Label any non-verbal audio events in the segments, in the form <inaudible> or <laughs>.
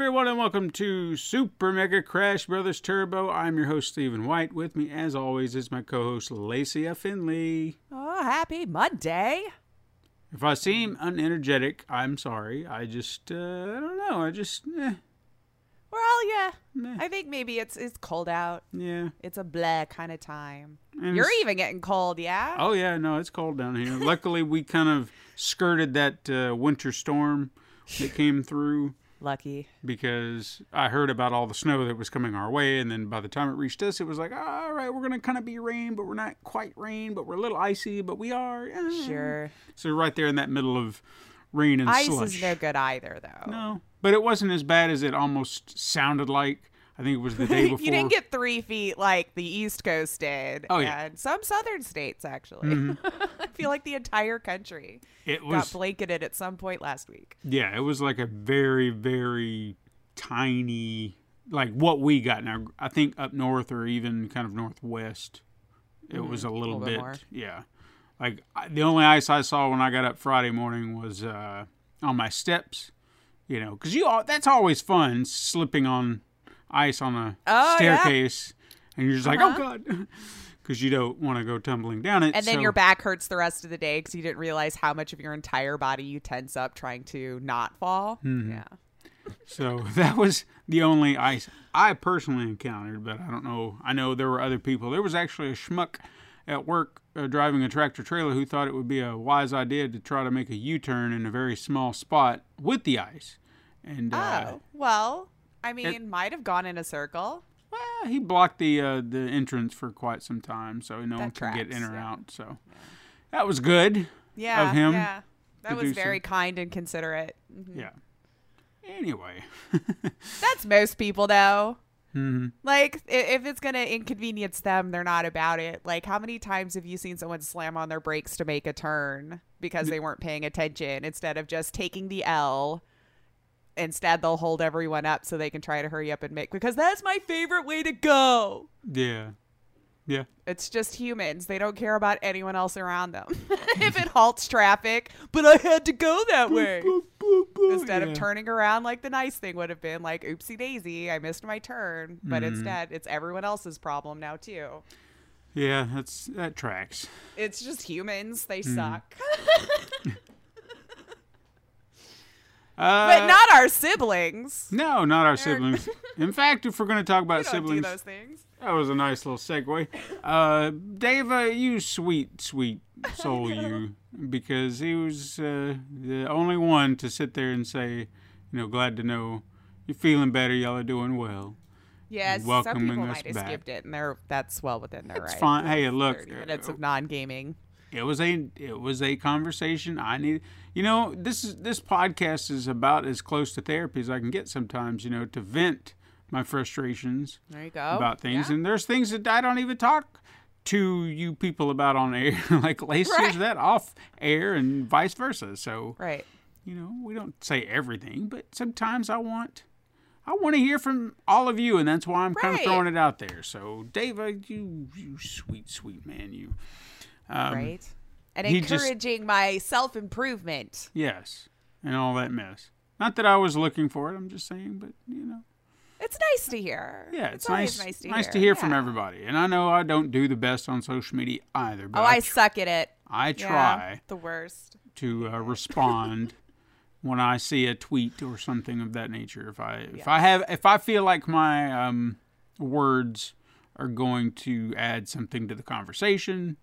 Everyone, and welcome to Super Mega Crash Brothers Turbo. I'm your host, Stephen White. With me, as always, is my co host, Lacey F. Finley. Oh, happy Monday. If I seem unenergetic, I'm sorry. I just, uh, I don't know. I just, eh, Well, yeah. I think maybe it's it's cold out. yeah. It's a blah kind of time. And You're even getting cold, yeah? Oh, yeah, no, it's cold down here. Luckily, we kind of skirted that uh, winter storm that came through. Lucky. because I heard about all the snow that was coming our way, and then by the time it reached us, it was like, all right, we're gonna kind of be rain, but we're not quite rain, but we're a little icy, but we are. eh." Sure. So right there in that middle of rain and Ice slush. is no good either, though. No, but it wasn't as bad as it almost sounded like. I think it was the <laughs> day before. you didn't get three feet like the East Coast did. Oh, yeah. And some southern states, actually. <laughs> I feel like the entire country it got was blanketed at some point last week. yeah, it was like a very very tiny like what we got now. I think up north or even kind of northwest, it was a little, Mm-hmm. little bit bit, more. yeah. Like the only ice I saw when I got up Friday morning was uh, on my steps, you know, because you all, that's always fun slipping on ice on a Oh, yeah. staircase, and you're just like, oh god, <laughs> because you don't want to go tumbling down it. And then so- your back hurts the rest of the day because you didn't realize how much of your entire body you tense up trying to not fall. Mm-hmm. Yeah. So <laughs> that was the only ice I personally encountered, but I don't know. I know there were other people. There was actually a schmuck at work uh, driving a tractor trailer who thought it would be a wise idea to try to make a U turn in a very small spot with the ice. And uh, Oh, well, I mean, might have gone in a circle. well, he blocked the uh, the entrance for quite some time, so no one That could get in or yeah. out. So that was good. Yeah. Of him Yeah. That was very kind and considerate. Yeah. Anyway. <laughs> That's most people, though. hmm Like, if it's going to inconvenience them, they're not about it. Like, how many times have you seen someone slam on their brakes to make a turn because they weren't paying attention instead of just taking the L? Instead, they'll hold everyone up so they can try to hurry up and make, because that's my favorite way to go. Yeah. Yeah. It's just humans. They don't care about anyone else around them. <laughs> if it halts traffic, but I had to go that way. Instead Yeah. of turning around like the nice thing would have been, like, oopsie daisy, I missed my turn. But Mm-hmm. instead, it's everyone else's problem now, too. Yeah, that's that tracks. It's just humans. They Hmm. suck. <laughs> Uh, but not our siblings. No, not our siblings. <laughs> In fact, if we're going to talk about siblings, those things. that was a nice little segue. Uh, Dave, uh, you sweet, sweet soul, <laughs> you, because he was uh, the only one to sit there and say, you know, glad to know you're feeling better, y'all are doing well. Yes, some people us might have back. skipped it, and they're that's well within their It's right. fine. Hey, look, 30 uh, minutes of non-gaming. It was a it was a conversation I need. You know, this is this podcast is about as close to therapy as I can get sometimes. You know, to vent my frustrations. There you go. about things, Yeah. and there's things that I don't even talk to you people about on air, <laughs> like Lacey Right. is that off air, and vice versa. So Right. you know, we don't say everything, but sometimes I want. I want to hear from all of you, and that's why I'm kind of throwing it out there. So, Dave, uh, you, you sweet, sweet man, you. Um, right. And he just- encouraging my self-improvement. Yes, and all that mess. Not that I was looking for it. I'm just saying, but you know, It's nice to hear. yeah, it's, always nice, nice to to hear from everybody. And I know I don't do the best on social media either, but Oh, I, I tr- suck at it. I Yeah, try the worst. to uh, respond <laughs> when I see a tweet or something of that nature. If I if I have if I feel like my um, words are going to add something to the conversation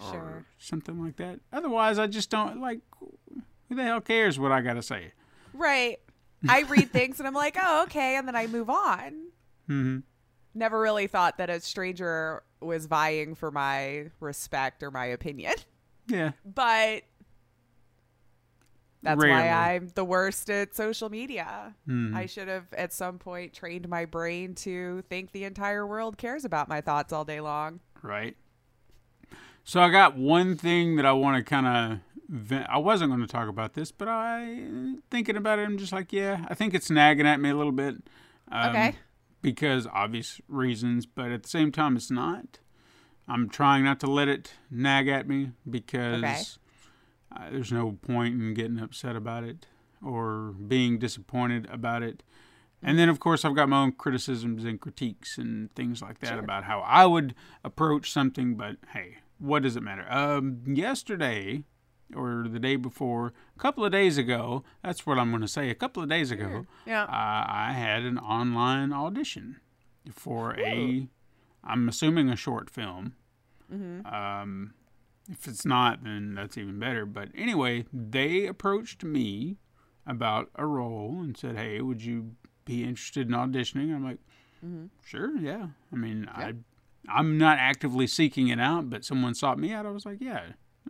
or Sure. something like that. Otherwise, I just don't like. Who the hell cares what I got to say? Right. I read things and I'm like, oh, okay, and then I move on. Mm-hmm. never really thought that a stranger was vying for my respect or my opinion. Yeah. But that's Rarely. why I'm the worst at social media. Hmm. I should have at some point trained my brain to think the entire world cares about my thoughts all day long. Right. So I got one thing that I want to kind of. Vent. I wasn't going to talk about this, but I thinking about it. I'm just like, yeah, I think it's nagging at me a little bit. Um, Okay. Because obvious reasons, but at the same time, it's not. I'm trying not to let it nag at me because Okay. uh, there's no point in getting upset about it or being disappointed about it. And then, of course, I've got my own criticisms and critiques and things like that about how I would approach something. But hey, what does it matter? Um, yesterday or the day before, a couple of days ago, that's what I'm going to say. A couple of days ago, Yeah. uh, I had an online audition for a, I'm assuming a short film. Um, if it's not, then that's even better. But anyway, they approached me about a role and said, "Hey, would you be interested in auditioning?" I'm like, "Sure, yeah." I mean, I, I'm not actively seeking it out, but someone sought me out. I was like, "Yeah."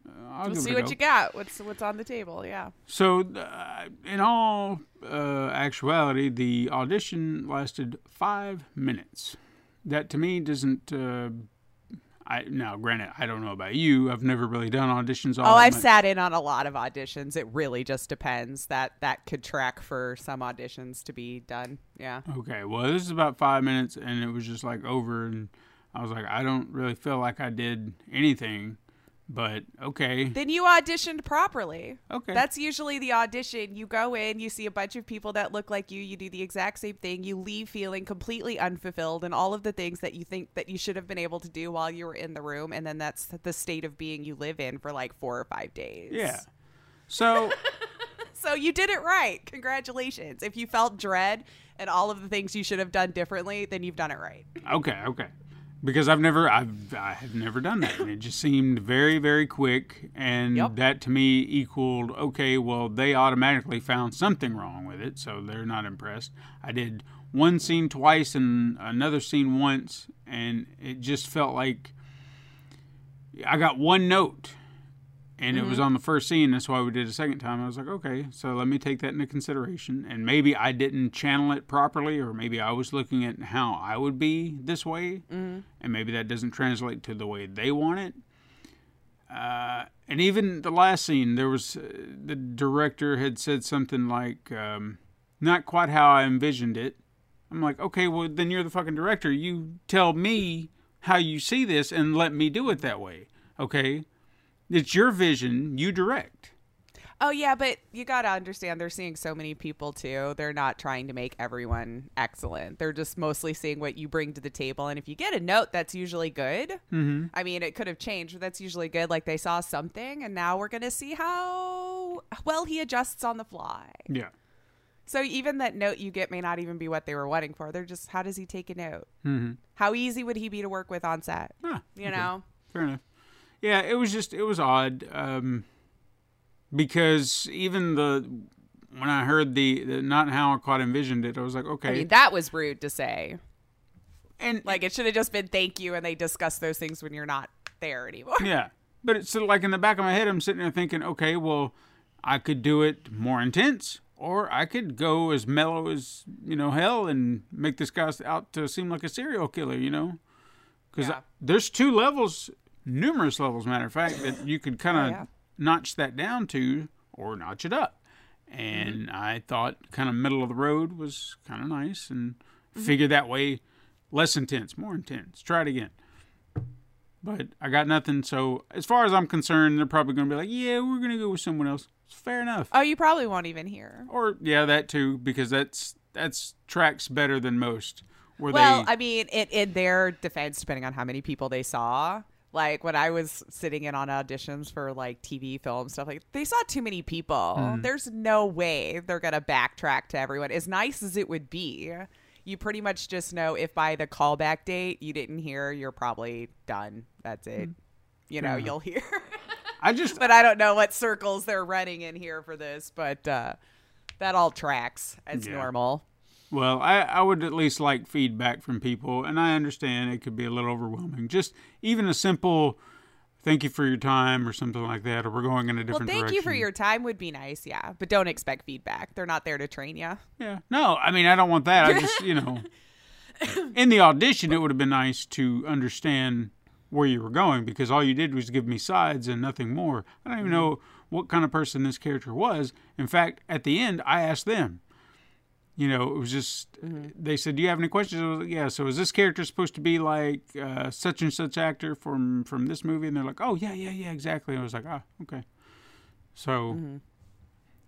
uh, I'll We'll see what go." you got. What's what's on the table? Yeah. So, uh, in all uh, actuality, the audition lasted five minutes. That to me doesn't. Uh, I now, granted, I don't know about you. I've never really done auditions. All Oh, I've much. sat in on a lot of auditions. It really just depends. That that could track for some auditions to be done. Yeah. Okay, well, this is about five minutes, and it was just like over, and I was like, I don't really feel like I did anything, but okay, Then you auditioned properly. okay, That's usually the audition. You go in, you see a bunch of people that look like you, you do the exact same thing, you leave feeling completely unfulfilled and all of the things that you think that you should have been able to do while you were in the room and then that's the state of being you live in for like 4 or 5 days. yeah. So <laughs> So you did it right. Congratulations. If you felt dread and all of the things you should have done differently, then you've done it right. Okay, okay. Because I've never, I've, I have never done that, and it just seemed very, very quick, and Yep. that to me equaled okay. Well, they automatically found something wrong with it, so they're not impressed. I did one scene twice and another scene once, and it just felt like I got one note, and it was on the first scene. That's why we did a second time. I was like, okay, so let me take that into consideration. And maybe I didn't channel it properly, or maybe I was looking at how I would be this way, and maybe that doesn't translate to the way they want it. Uh, and even the last scene, there was uh, the director had said something like, um, "Not quite how I envisioned it." I'm like, okay, well then you're the fucking director. You tell me how you see this and let me do it that way. Okay, it's your vision. You direct. Oh yeah, but you got to understand they're seeing so many people too. They're not trying to make everyone excellent. They're just mostly seeing what you bring to the table and if you get a note that's usually good. Mm-hmm. I mean, it could have changed, but that's usually good like they saw something and now we're going to see how well he adjusts on the fly. Yeah. So even that note you get may not even be what they were wanting for. They're just how does he take a note? Mm-hmm. How easy would he be to work with on set? Ah, You okay. know? Fair enough. Yeah, it was just it was odd um, because even the when I heard the, the not how I quite envisioned it, I was like, okay, I mean, that was rude to say. and Like it should have just been thank you and they discuss those things when you're not there anymore. yeah, but it's like in the back of my head, I'm sitting there thinking, okay, well, I could do it more intense, or I could go as mellow as you know hell and make this guy out to seem like a serial killer, you know, because Yeah. there's two levels, numerous levels, matter of fact, that you could kind of yeah. notch that down to or notch it up. Mm-hmm. And I thought kind of middle of the road was kind of nice, and mm-hmm. figured that way, less intense, more intense. Try it again. But I got nothing. So as far as I'm concerned, they're probably going to be like, "Yeah, we're going to go with someone else." It's fair enough. Oh, you probably won't even hear. Or yeah, that too, because that's that's tracks better than most. Where Well, they I mean, in, in their defense, depending on how many people they saw, like when I was sitting in on auditions for like TV, film stuff, like they saw too many people. There's no way they're gonna backtrack to everyone. As nice as it would be, you pretty much just know if by the callback date you didn't hear, you're probably done. That's it. You know, Yeah. you'll hear. I just <laughs> but I don't know what circles they're running in here for this, but uh, that all tracks as Yeah. normal. Well, I, I would at least like feedback from people, and I understand it could be a little overwhelming. Just even a simple thank you for your time or something like that, or we're going in a different. Well, thank direction. you for your time would be nice, yeah, but don't expect feedback. They're not there to train you. Yeah. No, I mean, I don't want that. I <laughs> just, you know, in the audition, it would have been nice to understand where you were going because all you did was give me sides and nothing more. I don't even mm-hmm. know what kind of person this character was. In fact, at the end, I asked them. You know, it was just, they said, Do you have any questions? I was like, yeah. So is this character supposed to be like uh, such and such actor from, from this movie? And they're like, Oh, yeah, yeah, yeah, exactly. And I was like, Ah, okay. So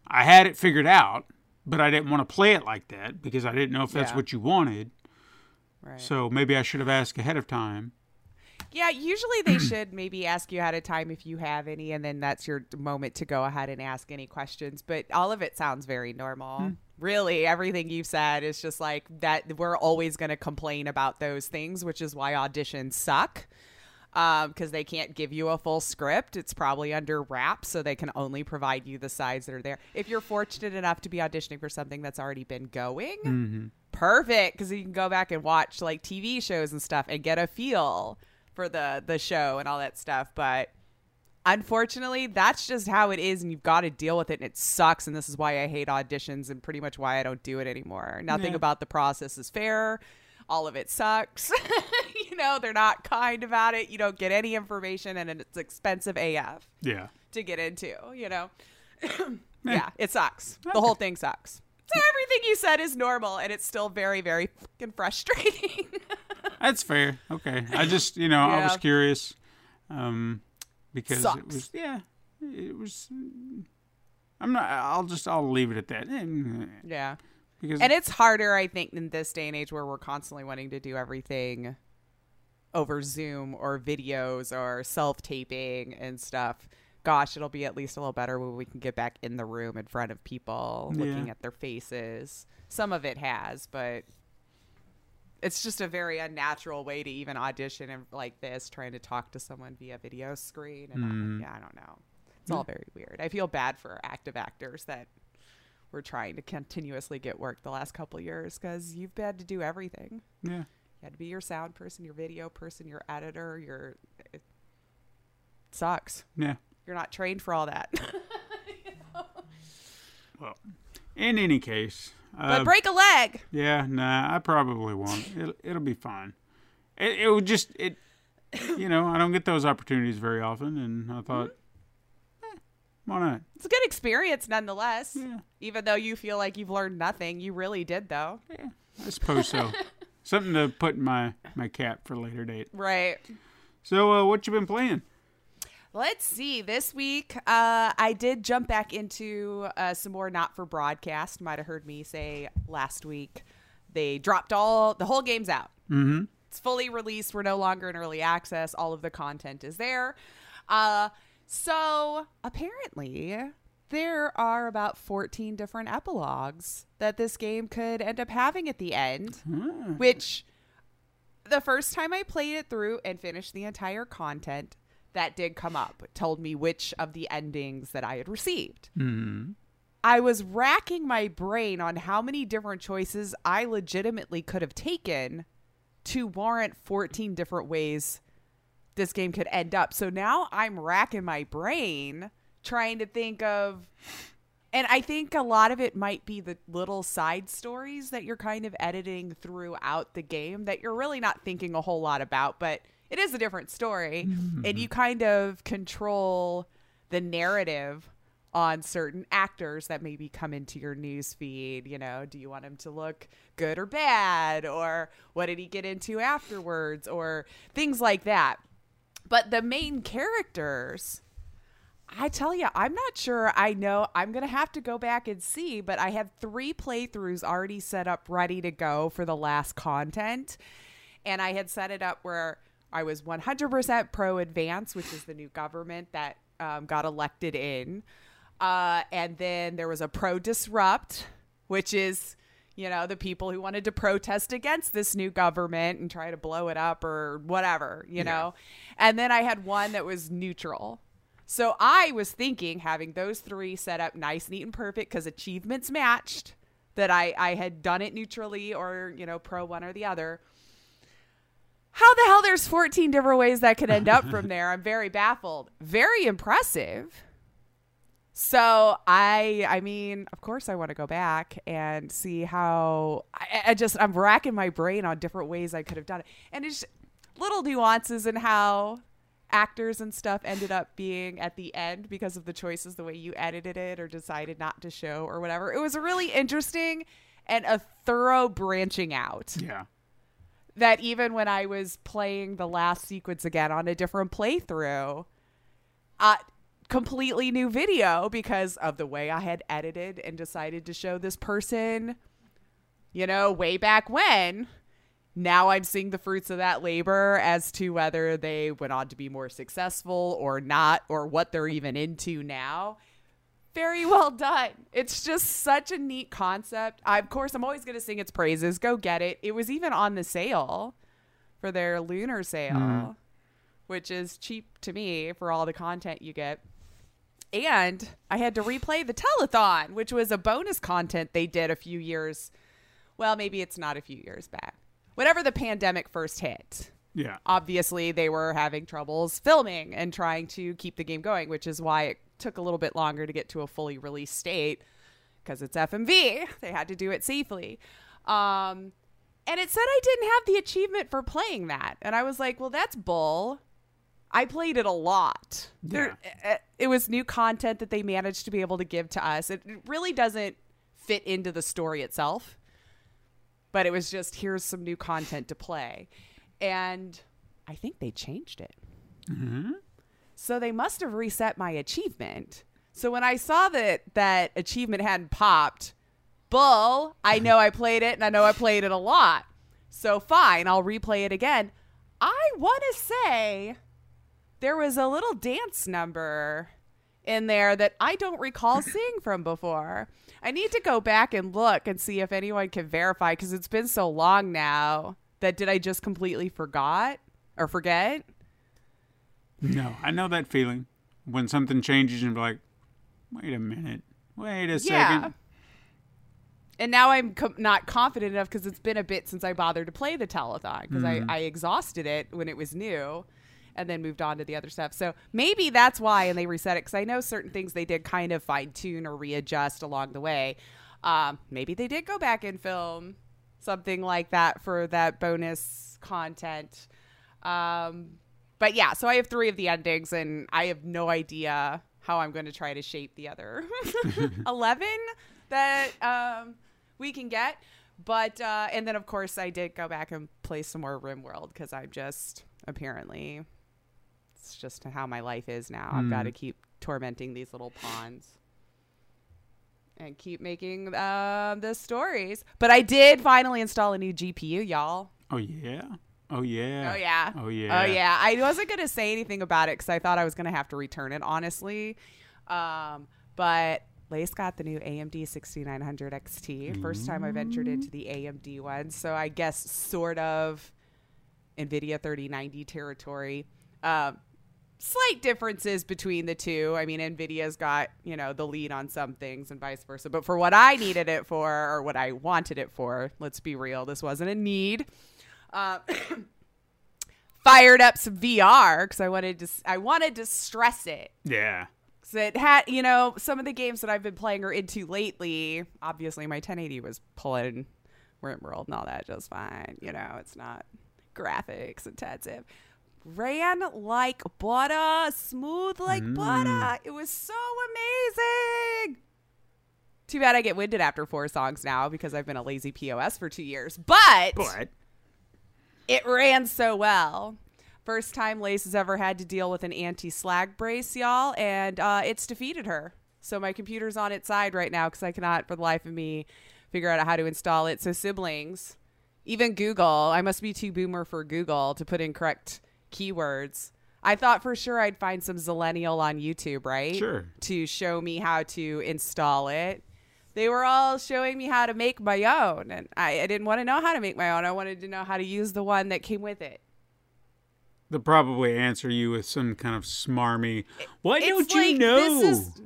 I had it figured out, but I didn't want to play it like that because I didn't know if that's Yeah. what you wanted. Right. So maybe I should have asked ahead of time. Yeah, usually they should maybe ask you ahead of time if you have any, and then that's your moment to go ahead and ask any questions. But all of it sounds very normal. Really, everything you've said is just like that. We're always going to complain about those things, which is why auditions suck. Um, because they can't give you a full script. It's probably under wraps, so they can only provide you the sides that are there. If you're fortunate enough to be auditioning for something that's already been going, mm-hmm. perfect because you can go back and watch like TV shows and stuff and get a feel for the the show and all that stuff. But unfortunately, that's just how it is, and you've got to deal with it, and it sucks. And this is why I hate auditions and pretty much why I don't do it anymore. Nothing Yeah. about the process is fair. All of it sucks. <laughs> you know, they're not kind about it. You don't get any information, and it's expensive AF Yeah. to get into, you know? <clears throat> yeah, it sucks. The whole thing sucks. So everything you said is normal, and it's still very, very fucking frustrating. <laughs> That's fair. Okay. I just, you know, I was curious um, because it was, yeah, it was. I'm not. I'll just. I'll leave it at that. Eh, yeah. Because And it's harder, I think, in this day and age where we're constantly wanting to do everything over Zoom or videos or self taping and stuff. Gosh, it'll be at least a little better when we can get back in the room in front of people, looking Yeah. at their faces. Some of it has, but it's just a very unnatural way to even audition and like this, trying to talk to someone via video screen. And Mhm. I, yeah, I don't know. It's all very weird. I feel bad for active actors that were trying to continuously get work the last couple years because you've had to do everything. yeah. You had to be your sound person, your video person, your editor, your. It sucks. Yeah. You're not trained for all that. <laughs> <laughs> Well, in any case, but uh, break a leg. yeah, nah, I probably won't. It'll, it'll be fine. It, it would just it. You know, I don't get those opportunities very often, and I thought, Mm-hmm. eh, why not? It's a good experience nonetheless. Yeah. Even though you feel like you've learned nothing, you really did though. I suppose so. <laughs> Something to put in my my cap for later date. Right. So, uh, what you been playing? Let's see. This week, uh, I did jump back into uh, some more not for broadcast. Might have heard me say last week they dropped all the whole game's out. Mm-hmm. It's fully released. We're no longer in early access. All of the content is there. Uh, so apparently, there are about 14 different epilogues that this game could end up having at the end, which the first time I played it through and finished the entire content, that did come up. It told me which of the endings that I had received. Mm-hmm. I was racking my brain on how many different choices I legitimately could have taken to warrant 14 different ways this game could end up. So now I'm racking my brain trying to think of and I think a lot of it might be the little side stories that you're kind of editing throughout the game that you're really not thinking a whole lot about, but it is a different story. Mm-hmm. And you kind of control the narrative on certain actors that maybe come into your news feed. You know, do you want him to look good or bad? Or what did he get into afterwards? Or things like that. But the main characters, I tell you, I'm not sure I know. I'm going to have to go back and see, but I have three playthroughs already set up ready to go for the last content. And I had set it up where I was 100% pro advance, which is the new government that um, got elected in. Uh, and then there was a pro disrupt, which is, you know, the people who wanted to protest against this new government and try to blow it up or whatever, you know. And then I had one that was neutral. So I was thinking having those three set up nice, neat, and perfect because achievements matched that I, I had done it neutrally or, you know, pro one or the other. How the hell there's 14 different ways that could end up from <laughs> there? I'm very baffled. Very impressive. So I I mean, of course I want to go back and see how I, I just I'm racking my brain on different ways I could have done it. And it's little nuances in how actors and stuff ended up being at the end because of the choices the way you edited it or decided not to show or whatever. It was really interesting and a thorough branching out Yeah. That even when I was playing the last sequence again on a different playthrough, uh, completely new video because of the way I had edited and decided to show this person, you know, way back when. Now I'm seeing the fruits of that labor as to whether they went on to be more successful or not, or what they're even into now. Very well done. It's just such a neat concept. I, of course, I'm always going to sing its praises. Go get it. It was even on the sale for their lunar sale, mm-hmm. which is cheap to me for all the content you get. And I had to replay the telethon, which was a bonus content they did a few years. Well, maybe it's not a few years back. Whenever the pandemic first hit, Yeah. obviously they were having troubles filming and trying to keep the game going, which is why it took a little bit longer to get to a fully released state because it's FMV. They had to do it safely. Um, and it said I didn't have the achievement for playing that. And I was like, well, that's bull. I played it a lot. There, it, eh, eh, it was new content that they managed to be able to give to us. It it really doesn't fit into the story itself but it was just here's some new content to play and i think they changed it mm-hmm. So they must have reset my achievement so when i saw that that achievement hadn't popped bull i know i played it and i know i played it a lot so fine i'll replay it again i want to say there was a little dance number in there that I don't recall <laughs> seeing from before. I need to go back and look and see if anyone can verify because it's been so long now that did I just completely forgot or forget? No, I know that feeling when something changes and be like, wait a minute, wait a second. And now I'm com- not confident enough because it's been a bit since I bothered to play the telethon because Mm-hmm. I, I exhausted it when it was new and then moved on to the other stuff. So maybe that's why, and they reset it because I know certain things they did kind of fine tune or readjust along the way. Um, maybe they did go back and film something like that for that bonus content. Um, but yeah, so I have three of the endings, and I have no idea how I'm going to try to shape the other <laughs> <laughs> 11 that um, we can get. But, uh, and then of course, I did go back and play some more RimWorld because I'm just apparently, it's just how my life is now. I've got to keep tormenting these little pawns and keep making uh, the stories. But I did finally install a new GPU, y'all. Oh yeah. Oh yeah. Oh yeah. Oh yeah. Oh yeah. I wasn't gonna say anything about it because I thought I was gonna have to return it, honestly. Um, but Lace got the new AMD 6900 XT. First time I ventured into the AMD one, so I guess sort of NVIDIA 3090 territory. Um, slight differences between the two. I mean, NVIDIA's got, you know, the lead on some things and vice versa. But for what I needed it for, or what I wanted it for, let's be real, this wasn't a need. Uh, <coughs> fired up some VR because I wanted to, I wanted to stress it. Yeah. 'Cause it had, you know, some of the games that I've been playing or into lately. Obviously, my 1080 was pulling RimWorld and all that just fine. You know, it's not graphics intensive. Ran like butter, smooth like butter. It was so amazing. Too bad I get winded after four songs now because I've been a lazy POS for two years. But But it ran so well. First time Lace has ever had to deal with an anti sag brace, y'all, and uh, it's defeated her. So my computer's on its side right now because I cannot, for the life of me, figure out how to install it. So siblings, even Google, I must be too boomer for Google to put in correct keywords. I thought for sure I'd find some Zillennial on YouTube, right? Sure. To show me how to install it. They were all showing me how to make my own, and I, I didn't want to know how to make my own. I wanted to know how to use the one that came with it. they'll probably answer you with some kind of smarmy. Why It's don't you know? This is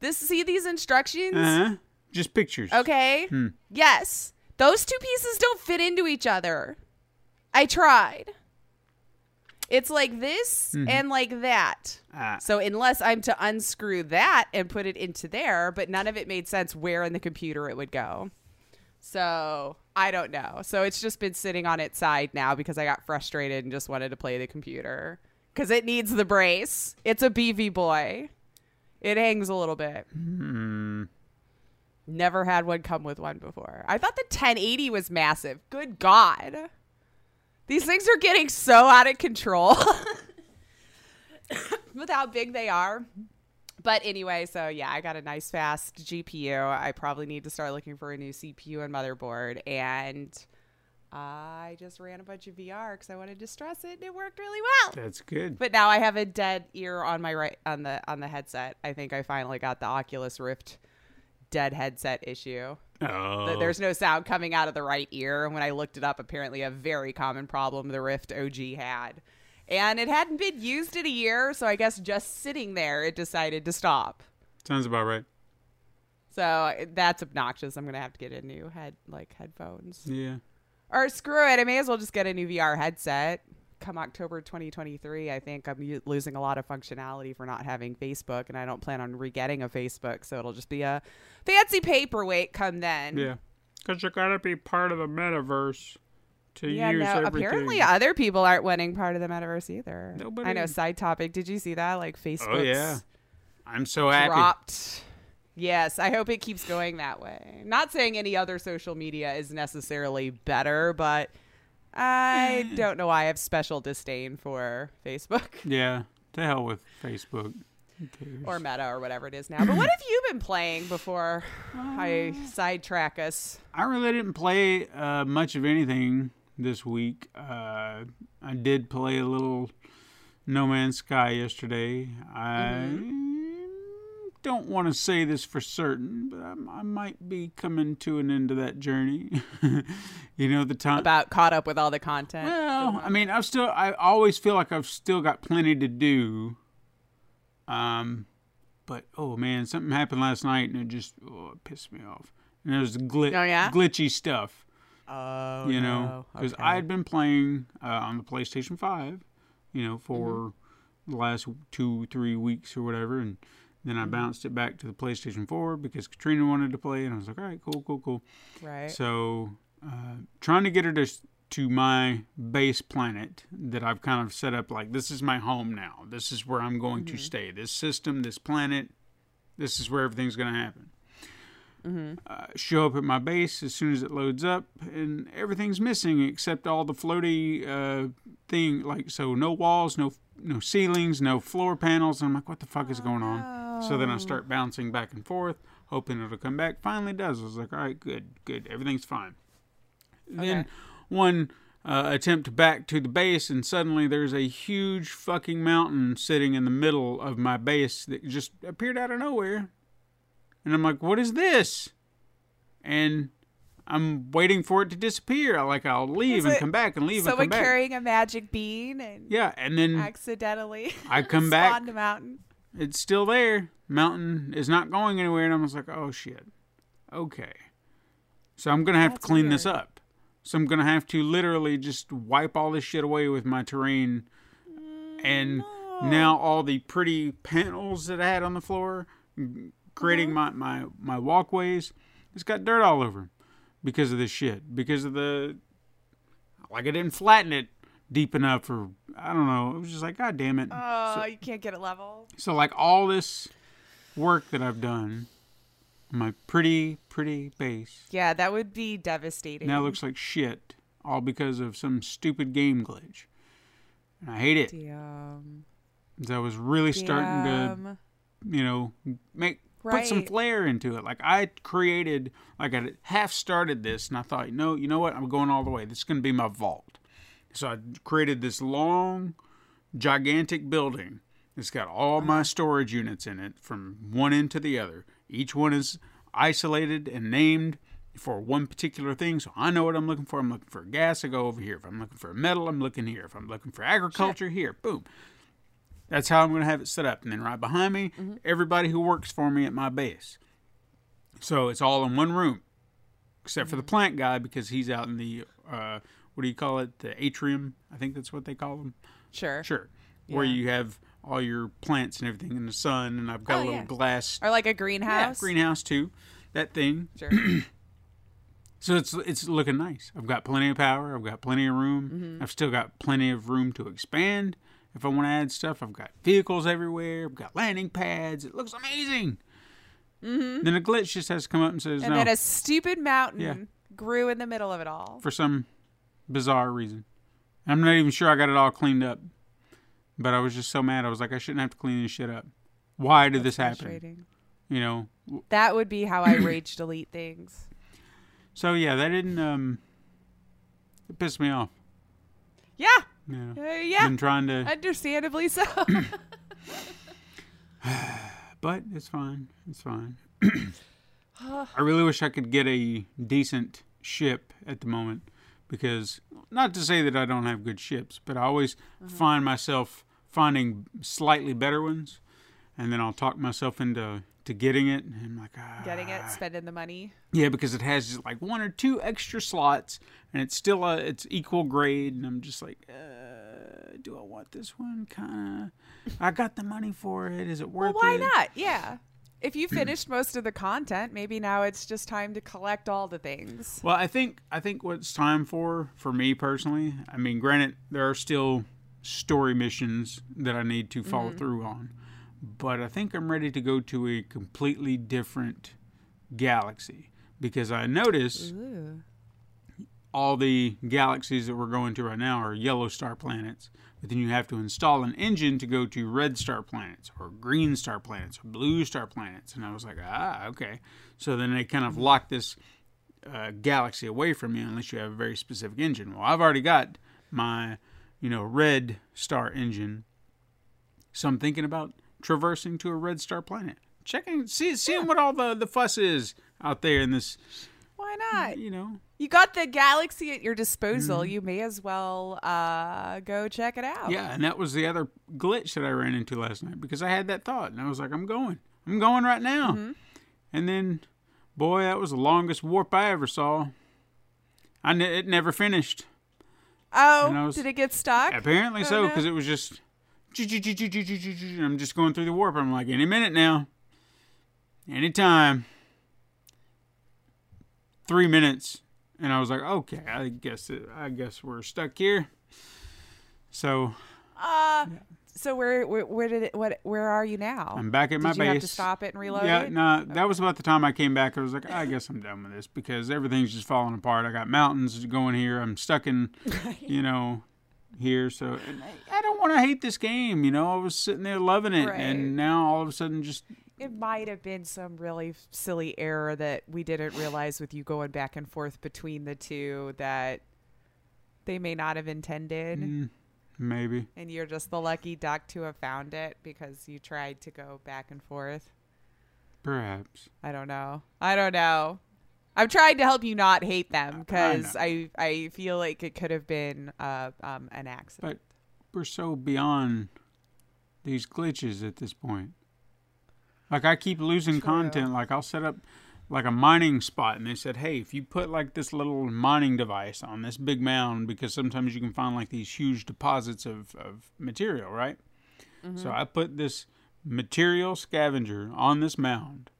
this see these instructions? uh-huh. Just pictures. Okay. Yes. Those two pieces don't fit into each other. I tried. It's like this and like that. Ah. So unless I'm to unscrew that and put it into there, but none of it made sense where in the computer it would go. So I don't know. So it's just been sitting on its side now because I got frustrated and just wanted to play the computer because it needs the brace. It's a BV boy. It hangs a little bit. Never had one come with one before. I thought the 1080 was massive. Good God. These things are getting so out of control <laughs> with how big they are. But anyway, so yeah, I got a nice fast GPU. I probably need to start looking for a new CPU and motherboard. And I just ran a bunch of VR because I wanted to stress it, and it worked really well. That's good. But now I have a dead ear on my right on the on the headset. I think I finally got the Oculus Rift dead headset issue. Oh. There's no sound coming out of the right ear. And when I looked it up, apparently a very common problem the Rift OG had. And it hadn't been used in a year, so I guess just sitting there, it decided to stop. Sounds about right. So that's obnoxious. I'm gonna have to get a new head like headphones. Yeah. Or screw it. I may as well just get a new VR headset. Come October 2023, I think I'm u- losing a lot of functionality for not having Facebook, and I don't plan on re-getting a Facebook, so it'll just be a fancy paperweight come then. Yeah. Because you got to be part of the metaverse to Yeah, use no. everything. Apparently, other people aren't winning part of the metaverse either. Nobody- I know. Side topic. Did you see that? Like Facebook. oh, yeah. I'm so happy. dropped. Yes, I hope it keeps going that way. Not saying any other social media is necessarily better, but I <laughs> don't know why I have special disdain for Facebook Yeah. To hell with Facebook. Or Meta or whatever it is now. But what have you been playing before I sidetrack us? I really didn't play uh, much of anything this week. Uh, I did play a little No Man's Sky yesterday. I don't want to say this for certain, but I, I might be coming to an end of that journey. <laughs> you know, the time. About caught up with all the content. Well, I mean, I've still, I always feel like I've still got plenty to do. Um, but oh man, something happened last night and it just oh, it pissed me off. And it was glit, Oh, yeah? glitchy stuff, Oh, you know, because Okay. I had been playing uh, on the PlayStation Five, you know, for Mm-hmm. the last two, three weeks or whatever, and then Mm-hmm. I bounced it back to the PlayStation Four because Katrina wanted to play, and I was like, all right, cool, cool, cool. right. So, uh, trying to get her to to my base planet that I've kind of set up like this is my home now. This is where I'm going to stay. This system, this planet, this is where everything's going to happen. Uh, show up at my base as soon as it loads up, and everything's missing except all the floaty uh, thing. Like so, no walls, no no ceilings, no floor panels. And I'm like, what the fuck is going on? So then I start bouncing back and forth, hoping it'll come back. Finally, it does. I was like, all right, good, good, everything's fine. Then one uh, attempt back to the base, and suddenly there's a huge fucking mountain sitting in the middle of my base that just appeared out of nowhere. And I'm like, what is this? And I'm waiting for it to disappear. Like I'll leave and come back and leave and Someone come back. carrying a magic bean and yeah, and then accidentally I come <laughs> back. spawned a mountain. It's still there. Mountain is not going anywhere, and I was like, oh shit. Okay. So I'm gonna have That's to clean this up. So I'm gonna have to literally just wipe all this shit away with my terrain, and now all the pretty panels that I had on the floor, mm, creating my my my walkways, it's got dirt all over because of this shit. Because of the like I didn't flatten it deep enough, or I don't know. It was just like, god damn it. Oh, you can't get it level. So like all this work that I've done, my pretty pretty base Yeah, that would be devastating. now looks like shit, all because of some stupid game glitch. And I hate it. Damn. I was really starting to, you know, make put some flair into it. Like I created, like I half started this, and I thought, no, you know what? I'm going all the way. This is going to be my vault. So I created this long, gigantic building. It's got all my storage units in it from one end to the other. Each one is isolated and named for one particular thing. So I know what I'm looking for. I'm looking for gas, I go over here. If I'm looking for metal, I'm looking here. If I'm looking for agriculture, here. Boom. That's how I'm going to have it set up. And then right behind me, everybody who works for me at my base. So it's all in one room, except for the Mm-hmm. plant guy because he's out in the uh, what do you call it? The atrium. I think that's what they call them. Sure. Sure. Where you have all your plants and everything in the sun, and I've got Oh, a little yeah. glass Or like a yeah, greenhouse. greenhouse too. That thing. Sure. <clears throat> So it's it's looking nice. I've got plenty of power. I've got plenty of room. Mm-hmm. I've still got plenty of room to expand. If I want to add stuff, I've got vehicles everywhere. I've got landing pads. It looks amazing. Mm-hmm. Then a glitch just has to come up and says and no then a stupid mountain Yeah. grew in the middle of it all. for some bizarre reason. I'm not even sure I got it all cleaned up, but I was just so mad. I was like, I shouldn't have to clean this shit up. Why did this happen? You know. That would be how I <coughs> rage delete things. So yeah, that didn't um. It pissed me off. Yeah. Yeah. Uh, yeah. Been trying to. Understandably so. <coughs> <laughs> but it's fine. It's fine. <coughs> I really wish I could get a decent ship at the moment because not to say that I don't have good ships, but I always find myself finding slightly better ones, and then I'll talk myself into to getting it, and I'm like, ah, Getting it, spending the money. yeah, because it has just like one or two extra slots, and it's still a it's equal grade, and I'm just like, uh, do I want this one? Kind of. I got the money for it. Is it worth it? Well, why it? Why not? Yeah. If you finished most of the content, maybe now it's just time to collect all the things. Well, I think I think what's time for for me personally. I mean, granted, there are still story missions that I need to follow mm-hmm. through on, but I think I'm ready to go to a completely different galaxy because I notice Ooh. all the galaxies that we're going to right now are yellow star planets. But then you have to install an engine to go to red star planets or green star planets or blue star planets. And I was like, ah, okay. So then they kind of lock this uh, galaxy away from you unless you have a very specific engine. Well, I've already got my, you know, red star engine. So I'm thinking about traversing to a red star planet. Checking, see, seeing what all the, the fuss is out there in this, Why not? you know, You got the galaxy at your disposal. You may as well uh, go check it out. Yeah, and that was the other glitch that I ran into last night because I had that thought and I was like, I'm going. I'm going right now. Mm-hmm. And then, boy, that was the longest warp I ever saw. I ne- it never finished. Oh, was- did it get stuck? Apparently Oh, so, no. because it was just. I'm just going through the warp. I'm like, any minute now. Anytime. Three minutes. And I was like, okay, I guess it, I guess we're stuck here. So Uh, so where, where where did it what where are you now? I'm back at my you base. have to stop it and reload Yeah, no, that was about the time I came back. I was like, I guess I'm done with this because everything's just falling apart. I got mountains going here. I'm stuck in, <laughs> you know, here. So and I, I don't want to hate this game. You know, I was sitting there loving it, Right. and now all of a sudden, just It might have been some really silly error that we didn't realize with you going back and forth between the two that they may not have intended. mm, maybe. And you're just the lucky duck to have found it because you tried to go back and forth. Perhaps. I don't know. I don't know. I'm trying to help you not hate them because know. I, I feel like it could have been uh, um, an accident. But we're so beyond these glitches at this point. Like I keep losing True. content. Like I'll set up like a mining spot, and they said, "Hey, if you put like this little mining device on this big mound, because sometimes you can find like these huge deposits of of material, right?" So I put this material scavenger on this mound,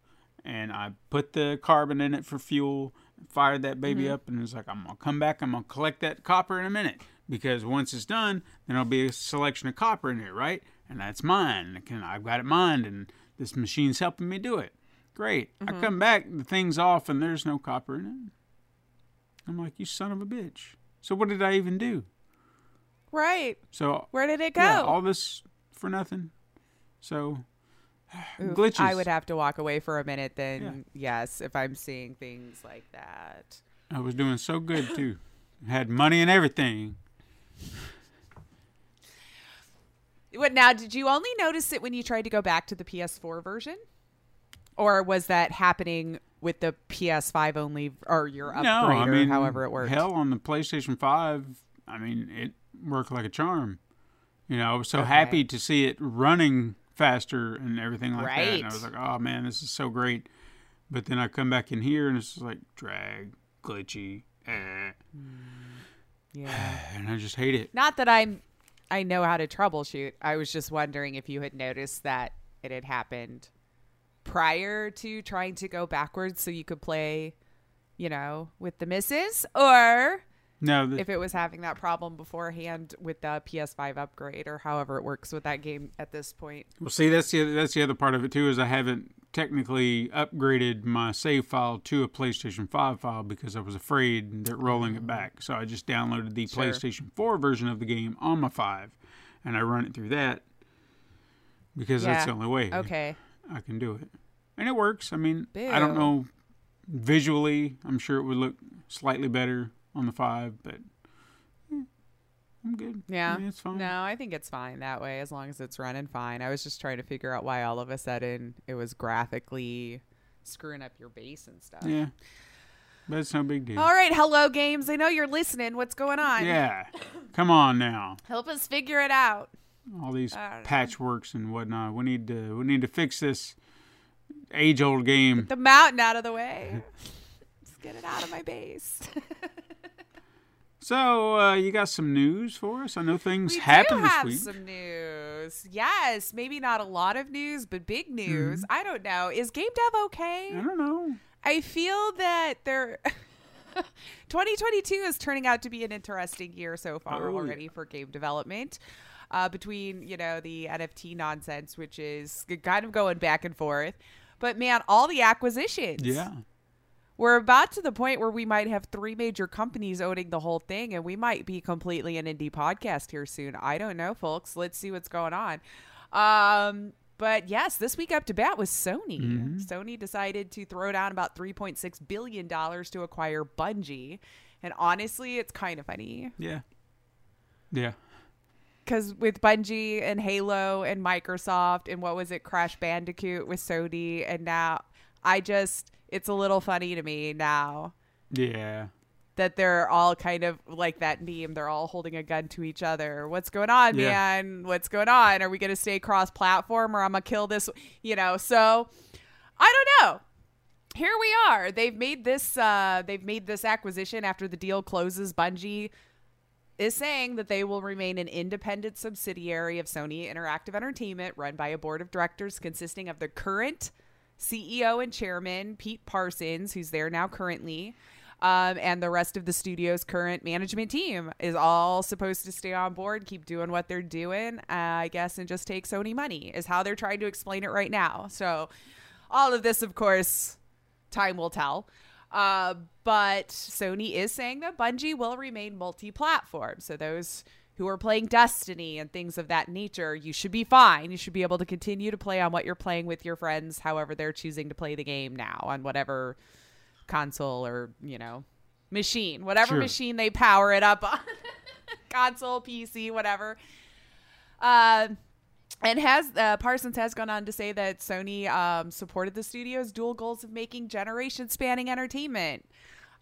and I put the carbon in it for fuel. Fired that baby mm-hmm. up, and it's like I'm gonna come back. I'm gonna collect that copper in a minute because once it's done, then there'll be a selection of copper in here, right? And that's mine. Can, I've got it mined, and this machine's helping me do it. Great. I mm-hmm. come back, the thing's off, and there's no copper in it. I'm like, you son of a bitch. So what did I even do? right. So Where did it go? yeah, all this for nothing. So Oof, glitches. I would have to walk away for a minute then, yes, if I'm seeing things like that. I was doing so good too. Had money and everything. What now? Did you only notice it when you tried to go back to the PS4 version, or was that happening with the PS5 only, or your upgrade, no, I or mean, however it worked? Hell, on the PlayStation Five, I mean, it worked like a charm. You know, I was so Okay. happy to see it running faster and everything like that. And I was like, oh man, this is so great. But then I come back in here and it's like drag, glitchy, eh, Yeah. <sighs> and I just hate it. Not that I'm I know how to troubleshoot. I was just wondering if you had noticed that it had happened prior to trying to go backwards so you could play, you know, with the missus or No, the, if it was having that problem beforehand with the PS5 upgrade or however it works with that game at this point. Well, see, that's the that's the other part of it too. Is I haven't technically upgraded my save file to a PlayStation Five file because I was afraid that rolling it mm. back. So I just downloaded the Sure. PlayStation Four version of the game on my Five, and I run it through that because that's the only way Okay. I can do it, and it works. I mean, I don't know visually. I'm sure it would look slightly better on the Five, but eh, I'm good. Yeah. I mean, it's fine. No, I think it's fine that way as long as it's running fine. I was just trying to figure out why all of a sudden it was graphically screwing up your base and stuff. Yeah, but it's no big deal. All right, hello games. I know you're listening. What's going on? Yeah, come on now. Help us figure it out. all these don't know. patchworks and whatnot. We need to we need to fix this age old game. The mountain out of the way. <laughs> Let's get it out of my base. <laughs> So uh, you got some news for us? I know things we happened this week. some news. Yes, maybe not a lot of news, but big news. Mm-hmm. I don't know. Is game dev okay? I don't know. I feel that they're <laughs> 2022 is turning out to be an interesting year so far Oh, already for game development. Uh, between you know the NFT nonsense, which is kind of going back and forth, but man, all the acquisitions. Yeah, we're about to the point where we might have three major companies owning the whole thing, and we might be completely an indie podcast here soon. I don't know, folks. Let's see what's going on. Um, but yes, this week up to bat was Sony. Sony decided to throw down about three point six billion dollars to acquire Bungie, and honestly, it's kind of funny yeah, yeah. because with Bungie and Halo and Microsoft and what was it, Crash Bandicoot with Sony, and now I just it's a little funny to me now Yeah, that they're all kind of like that meme. They're all holding a gun to each other. What's going on, Yeah. man? What's going on? Are we going to stay cross platform or I'm going to kill this? You know, so I don't know. Here we are. They've made this uh they've made this acquisition after the deal closes. Bungie is saying that they will remain an independent subsidiary of Sony Interactive Entertainment run by a board of directors consisting of the current CEO and chairman, Pete Parsons, who's there now currently, um, and the rest of the studio's current management team is all supposed to stay on board, keep doing what they're doing, uh, I guess, and just take Sony money, is how they're trying to explain it right now. So, all of this, of course, time will tell. Uh, but Sony is saying that Bungie will remain multi platform. So, those who are playing Destiny and things of that nature, you should be fine. You should be able to continue to play on what you're playing with your friends, however, they're choosing to play the game now on whatever console or, you know, machine, whatever Sure. machine they power it up on <laughs> console, PC, whatever. Uh, and has uh, Parsons has gone on to say that Sony um, supported the studio's dual goals of making generation spanning entertainment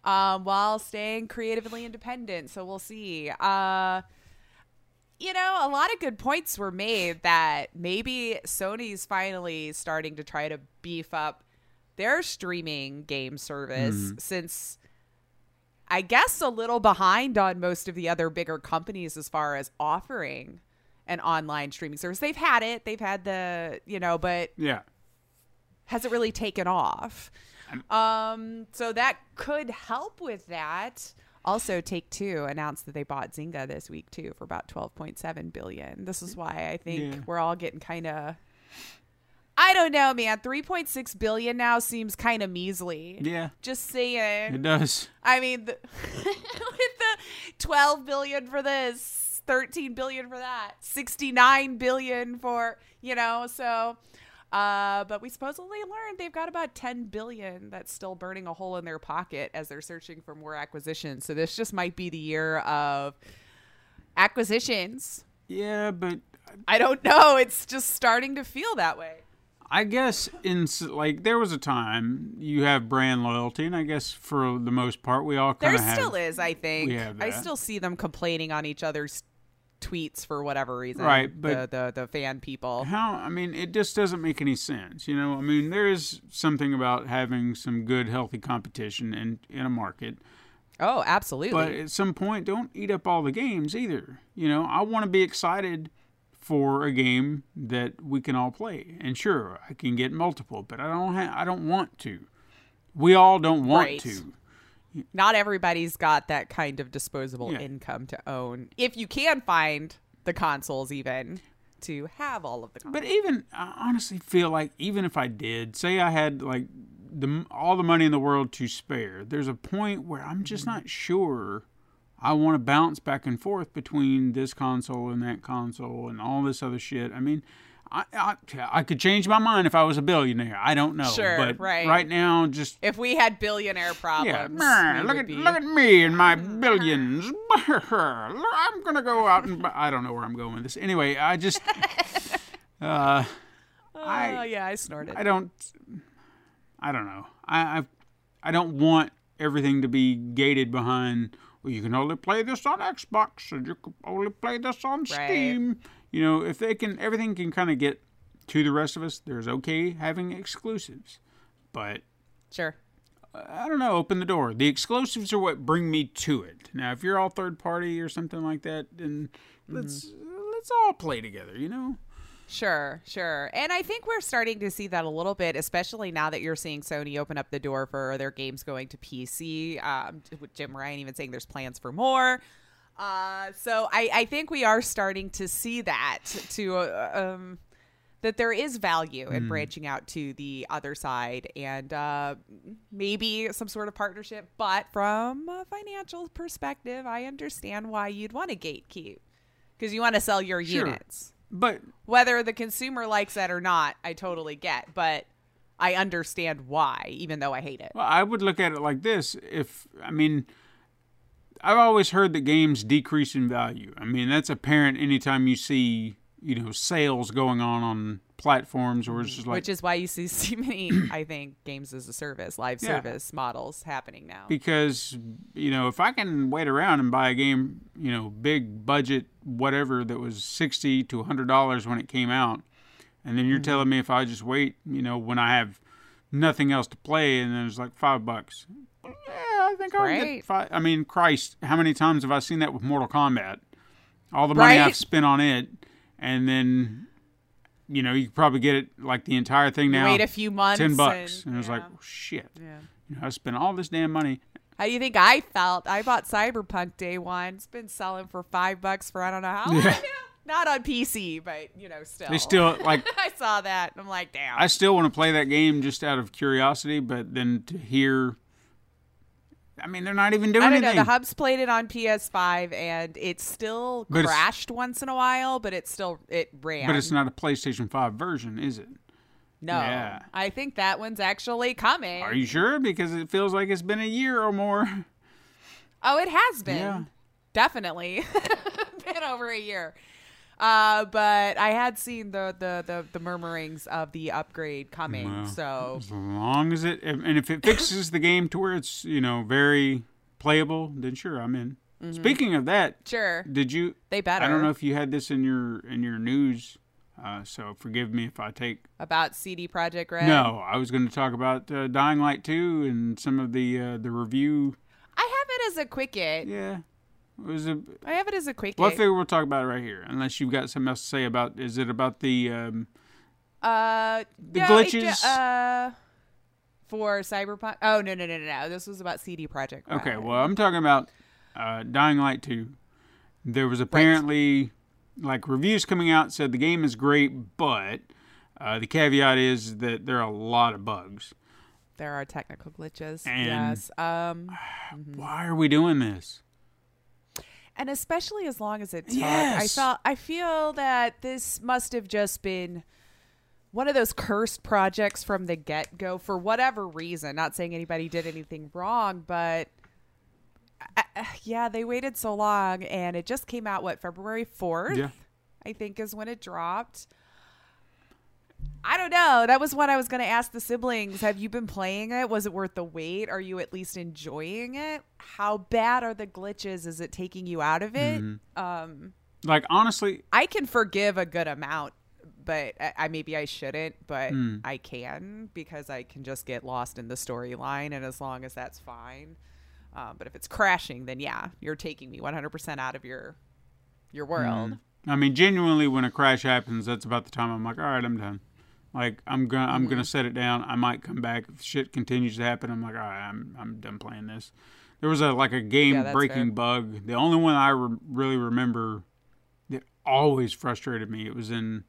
um, while staying creatively independent. So we'll see. Uh, you know, a lot of good points were made that maybe Sony's finally starting to try to beef up their streaming game service since I guess a little behind on most of the other bigger companies as far as offering an online streaming service. They've had it, they've had the, you know, but yeah. hasn't really taken off. Um, so that could help with that. Also, Take Two announced that they bought Zynga this week too for about twelve point seven billion. This is why I think Yeah. we're all getting kind of. I don't know, man. Three point six billion now seems kind of measly. Yeah, Just saying. it does. I mean, the, <laughs> with the 12 billion for this, 13 billion for that, 69 billion for, you know, so uh but we supposedly learned they've got about 10 billion that's still burning a hole in their pocket as they're searching for more acquisitions. So this just might be the year of acquisitions. Yeah, but I don't know, it's just starting to feel that way. I guess in like there was a time you have brand loyalty, and I guess for the most part we all There kind of have. still is, I think. have I still see them complaining on each other's tweets for whatever reason. Right, the but- the, the fan people. How? I mean, it just doesn't make any sense. You know, I mean, there is something about having some good, healthy competition in in a market. Oh, absolutely. But at some point, don't eat up all the games either. You know, I want to be excited for a game that we can all play. And sure, I can get multiple, but I don't. Ha- I don't want to. We all don't want Right. to. Not everybody's got that kind of disposable Yeah. income to own. If you can find the consoles, even to have all of the. Consoles. But even I honestly feel like even if I did, say I had like the all the money in the world to spare, there's a point where I'm just mm-hmm. not sure I want to bounce back and forth between this console and that console and all this other shit. I mean, I I, I could change my mind if I was a billionaire. I don't know. Sure, but right. right now, just if we had billionaire yeah, problems, meh, look at be- look at me and my <laughs> billions. <laughs> I'm gonna go out and I don't know where I'm going with this. Anyway, I just <laughs> uh, Oh I- yeah, I snorted. I don't. I don't know. I I, I don't want everything to be gated behind. Well, you can only play this on Xbox, and you can only play this on Right. Steam. You know, if they can, everything can kind of get to the rest of us. There's okay having exclusives, but sure. I don't know. Open the door. The exclusives are what bring me to it. Now, if you're all third party or something like that, then let's let's all play together. You know. Sure, sure. And I think we're starting to see that a little bit, especially now that you're seeing Sony open up the door for their games going to PC. Um, with Jim Ryan even saying there's plans for more. Uh, so I, I think we are starting to see that to uh, um, that there is value in branching out to the other side and uh, maybe some sort of partnership. But from a financial perspective, I understand why you'd want to gatekeep because you want to sell your Sure. units But whether the consumer likes that or not, I totally get, but I understand why, even though I hate it. Well, I would look at it like this. If I mean, I've always heard that games decrease in value. I mean, that's apparent anytime you see you know sales going on on platforms or it's just like Which is why you see so many, I think, games as a service, live Yeah. service models happening now. because you know if I can wait around and buy a game, you know, big budget whatever that was sixty to hundred dollars when it came out, and then you're Mm-hmm. telling me if I just wait, you know, when I have nothing else to play, and then it's like five bucks. I think I'll Right. get five. I mean, Christ, how many times have I seen that with Mortal Kombat? All the money Right? I've spent on it, and then. You know, you could probably get it like the entire thing now. Wait a few months. ten bucks, and, and, it was like, oh, shit. Yeah. You know, I spent all this damn money. How do you think I felt? I bought Cyberpunk day one. It's been selling for five bucks for I don't know how long Yeah. Not on PC, but you know, still. They still like. <laughs> I saw that. and I'm like, damn. I still want to play that game just out of curiosity, but then to hear, I mean, they're not even doing I don't know. The hubs played it on PS5, and it still But crashed once in a while, but it still it ran. but it's not a PlayStation Five version, is it? No, Yeah. I think that one's actually coming. Are you sure? Because it feels like it's been a year or more. Oh, it has been. Yeah. Definitely <laughs> been over a year. Uh, but I had seen the, the, the, the murmurings of the upgrade coming. Well, so As long as it, and if it fixes the game to where it's you know very playable, then sure, I'm in. Speaking of that, sure, did you? Mm-hmm. they better. I don't know if you had this in your in your news, uh, so forgive me if I take about CD Projekt Red. No, I was going to talk about uh, Dying Light 2 and some of the uh, the review. I have it as a quick quickie. Yeah, it was a. I have it as a quickie. Well, I figure we'll talk about it right here, unless you've got something else to say about. Is it about the? Um, Uh, The no, glitches? uh, for Cyberpunk. Oh no no no no no! This was about CD Projekt. Red. okay, well, I'm talking about uh, Dying Light 2. There was apparently like reviews coming out said the game is great, but uh, the caveat is that there are a lot of bugs. there are technical glitches. And- yes. Um, <sighs> Why are we doing this? And especially as long as it took, I Yes. felt I feel that this must have just been one of those cursed projects from the get go for whatever reason. Not saying anybody did anything wrong, but. uh, uh, yeah, they waited so long, and it just came out what February fourth. Yeah. I think is when it dropped. I don't know. That was what I was going to ask the siblings. Have you been playing it? Was it worth the wait? Are you at least enjoying it? How bad are the glitches? Is it taking you out of it? Mm-hmm. Um, Like honestly, I can forgive a good amount, but I, I maybe I shouldn't, but Hmm. I can because I can just get lost in the storyline, and as long as that's fine. Um, but if it's crashing, then yeah, you're taking me 100% out of your your world. I mean, genuinely, when a crash happens, that's about the time I'm like, all right, I'm done. Like I'm gonna I'm Mm-hmm. gonna set it down. I might come back if shit continues to happen. I'm like, all right, I'm I'm done playing this. There was a like a game Yeah, breaking fair. bug. The only one I re- really remember that always frustrated me. It was in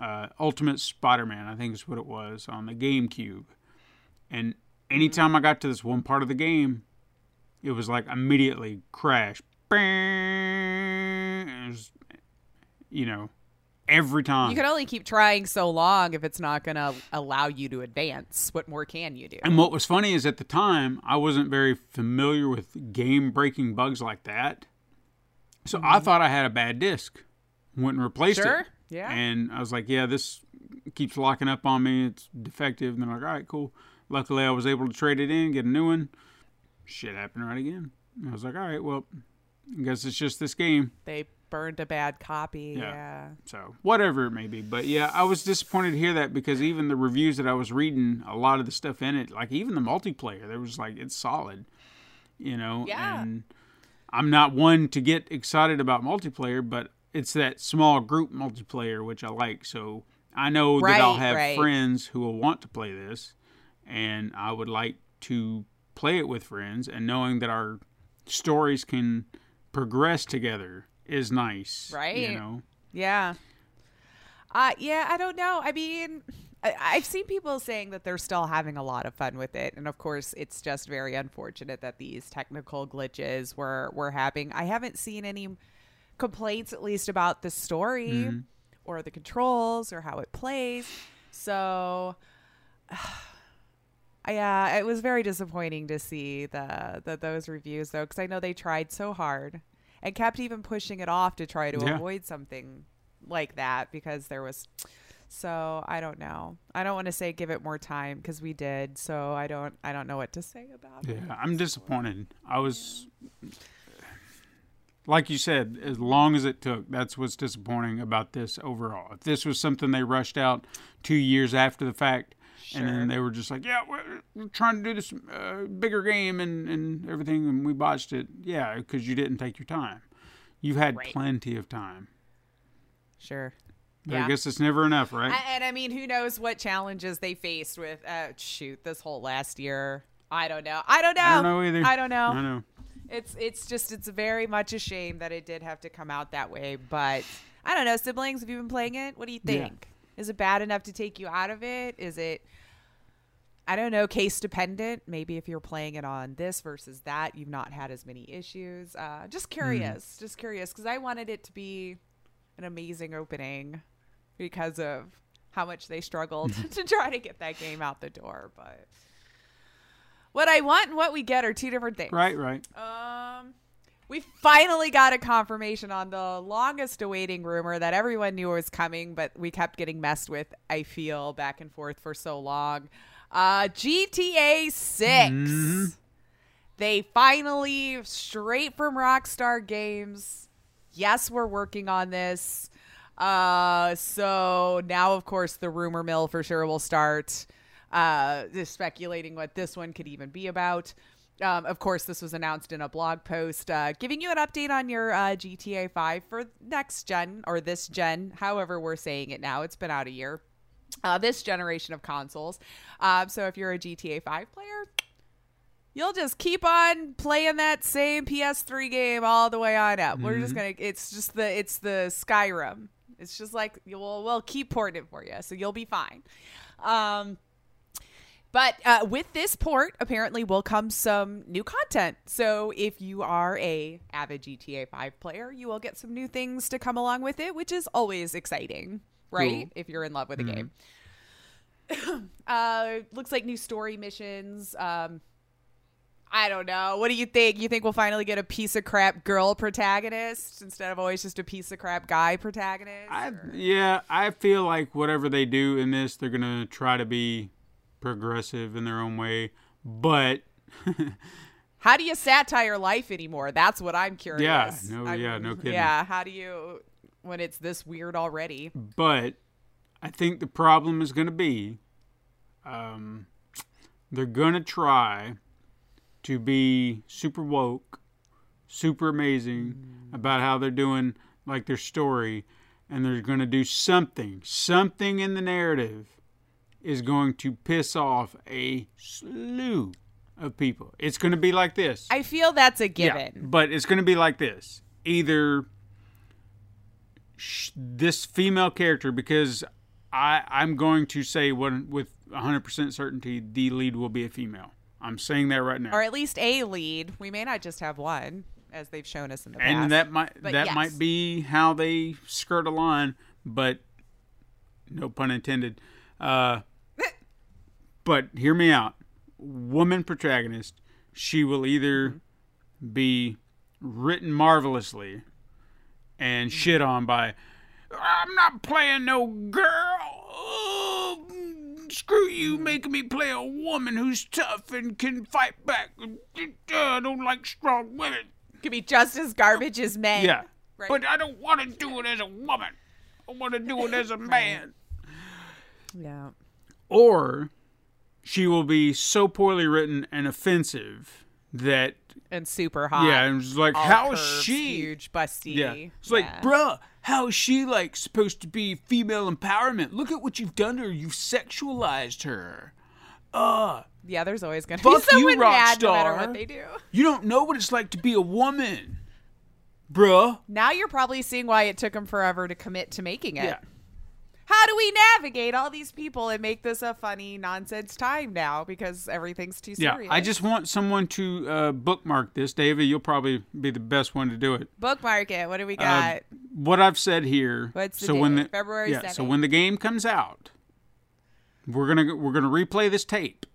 uh, Ultimate Spider-Man. I think is what it was on the GameCube. And anytime I got to this one part of the game, it was like immediately crash. It was, you know, every time. You can only keep trying so long if it's not going to allow you to advance. What more can you do? And what was funny is at the time I wasn't very familiar with game breaking bugs like that. So I thought I had a bad disc. Went and replaced Mm-hmm. Sure, it. yeah. And I was like, yeah, this keeps locking up on me. It's defective. And they're like, all right, cool. Luckily I was able to trade it in, get a new one. Shit happened right again. And I was like, all right, well, I guess it's just this game. They burned a bad copy. Yeah. Yeah. So whatever it may be, but yeah, I was disappointed to hear that because even the reviews that I was reading, a lot of the stuff in it, like even the multiplayer, there was like it's solid, you know. Yeah. And I'm not one to get excited about multiplayer, but it's that small group multiplayer which I like. So I know that I'll have right. friends who will want to play this, and I would like to play it with friends, and knowing that our stories can progress together is nice, Right. You know. Yeah. Uh, yeah, I don't know. I mean, I, I've seen people saying that they're still having a lot of fun with it, and of course, it's just very unfortunate that these technical glitches were were happening. I haven't seen any complaints, at least about the story or the controls or how it plays. So, <sighs> yeah, it was very disappointing to see the, the those reviews though, because I know they tried so hard and kept even pushing it off to try to Yeah. avoid something like that because there was. So I don't know. I don't want to say give it more time because we did. So I don't. I don't know what to say about it. Yeah, I'm disappointed. I was, like you said, as long as it took, that's what's disappointing about this overall. If this was something they rushed out two years after the fact, and then they were just like, yeah, we're, we're trying to do this uh, bigger game and, and everything, and we botched it. Yeah, because you didn't take your time. You've had Right. plenty of time. Sure. But I guess it's never enough, right? A- And, I mean, who knows what challenges they faced with uh, shoot this whole last year. I don't know. I don't know. I don't know either. I don't know. I know. It's it's just it's very much a shame that it did have to come out that way. But I don't know, siblings. Have you been playing it? What do you Yeah. Is it bad enough to take you out of it? Is it? I don't know, case dependent. Maybe if you're playing it on this versus that, you've not had as many issues. Uh, just curious, just curious, because I wanted it to be an amazing opening because of how much they struggled <laughs> to try to get that game out the door. But what I want and what we get are two different things. Right, right. Um, we finally got a confirmation on the longest awaiting rumor that everyone knew was coming, but we kept getting messed with. I feel back and forth for so long. Uh, GTA 6 They finally straight from Rockstar Games. Yes, we're working on this. Uh, so now, of course, the rumor mill for sure will start. Uh, speculating what this one could even be about. Um, of course, this was announced in a blog post, uh, giving you an update on your uh, GTA 5 for next gen or this gen, however we're saying it now. It's been out a year. Uh, this generation of consoles. Um, so if you're a GTA 5 player, you'll just keep on playing that same PS3 game all the way on up. We're just gonna. It's just the. It's the Skyrim. It's just like we'll we'll keep porting it for you, so you'll be fine. Um, but uh, with this port, apparently will come some new content. So if you are a avid GTA 5 player, you will get some new things to come along with it, which is always exciting, right? Cool. If you're in love with the game. <coughs> uh, looks like new story missions. Um, I don't know. What do you think? You think we'll finally get a piece of crap girl protagonist instead of always just a piece of crap guy protagonist? I, yeah, I feel like whatever they do in this, they're gonna try to be progressive in their own way. But <laughs> How do you satire life anymore? That's what I'm curious. Yeah, no, I'm- yeah, no kidding. Yeah, how do you when it's this weird already? But I think the problem is going to be um, they're going to try to be super woke, super amazing about how they're doing like their story, and they're going to do something, something in the narrative is going to piss off a slew of people. It's going to be like this. I feel that's a given. Yeah, but it's going to be like this. Either sh- this female character, because I I'm going to say one with 100% certainty, the lead will be a female. I'm saying that right now. Or at least a lead. We may not just have one, as they've shown us in the past. and that might But that yes. might be how they skirt a line, but no pun intended. Uh, but hear me out. Woman protagonist, she will either Mm-hmm. be written marvelously and shit on by I'm not playing no girl. Oh, screw you making me play a woman who's tough and can fight back. Uh, I don't like strong women. could be just as garbage as men. Yeah. Right. But I don't want to do it as a woman. I want to do it as a man. Yeah. Or she will be so poorly written and offensive that And super hot. yeah, and it's like all how is curves, she? huge, busty? Yeah, it's like, Yeah. bruh, how is she like supposed to be female empowerment? Look at what you've done to her. You've sexualized her. Uh, Yeah, there's always gonna be you, someone rock mad no matter what they do. you don't know what it's like to be a woman, bruh. Now you're probably seeing why it took them forever to commit to making it. Yeah. How do we navigate all these people and make this a funny nonsense time now because everything's too serious? Yeah? I just want someone to uh, bookmark this. David, you'll probably be the best one to do it. bookmark it. What do we Uh, got? what I've said here. What's the so when date? the February yeah, so when the game comes out, we're gonna we're gonna replay this tape.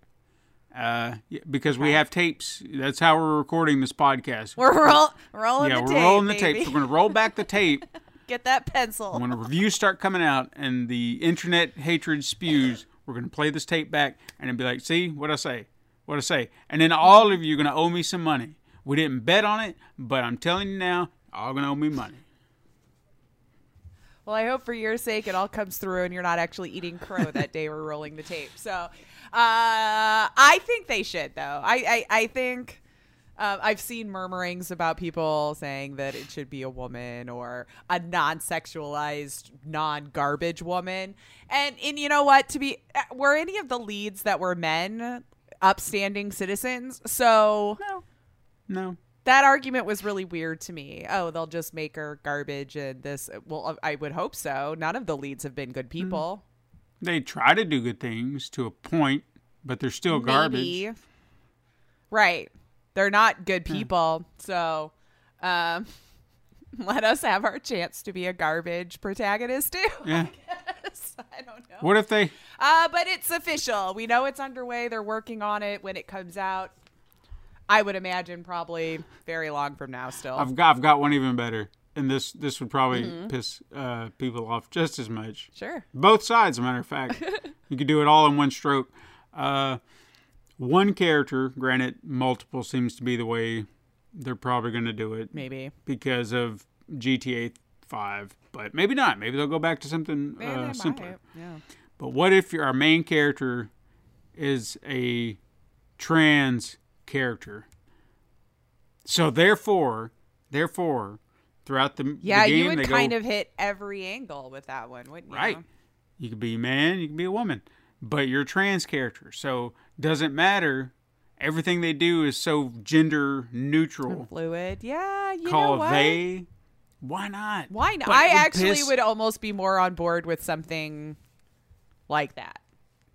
Uh, because we have tapes. That's how we're recording this podcast. we're roll, rolling yeah, the we're tape. rolling the baby. tapes. We're gonna roll back the tape <laughs> Get that pencil. when the reviews start coming out and the internet hatred spews. We're gonna play this tape back and then be like, "See what I say? What I say?" And then all of you are gonna owe me some money. We didn't bet on it, but I'm telling you now, all gonna owe me money. Well, I hope for your sake it all comes through and you're not actually eating crow that day we're rolling the tape. So, uh, I think they should, though. I, I, I think um, I've seen murmurings about people saying that it should be a woman or a non-sexualized, non-garbage woman. And and you know what? To be uh, were any of the leads that were men upstanding citizens? So No, no. that argument was really weird to me. Oh, they'll just make her garbage and this. Well, uh, I would hope so. None of the leads have been good mm-hmm. people. They try to do good things to a point, but they're still garbage. Right. They're not good people. So, um, <laughs> let us have our chance to be a garbage protagonist <laughs> too. Yeah. I don't know. What if they? Uh, but it's official. We know it's underway. They're working on it when it comes out. I would imagine probably very long from now still. I've got. I've got one even better, and this this would probably Mm-hmm. piss uh, people off just as much. sure. Both sides, as a matter of fact. <laughs> you could do it all in one stroke. Uh, one character, granted, multiple seems to be the way they're probably going to do it Maybe. because of GTA Five, but maybe not. Maybe they'll go back to something uh, simpler. Yeah. But what if your our main character is a trans character? So therefore, therefore, throughout the, Yeah, the game, you would kind go, of hit every angle with that one, wouldn't you? right. You could be a man, you could be a woman, but you're a trans character, so doesn't matter. Everything they do is so gender neutral. Fluid. Yeah, you know Call what? they. Why not? Why not? But I actually piss- would almost be more on board with something like that.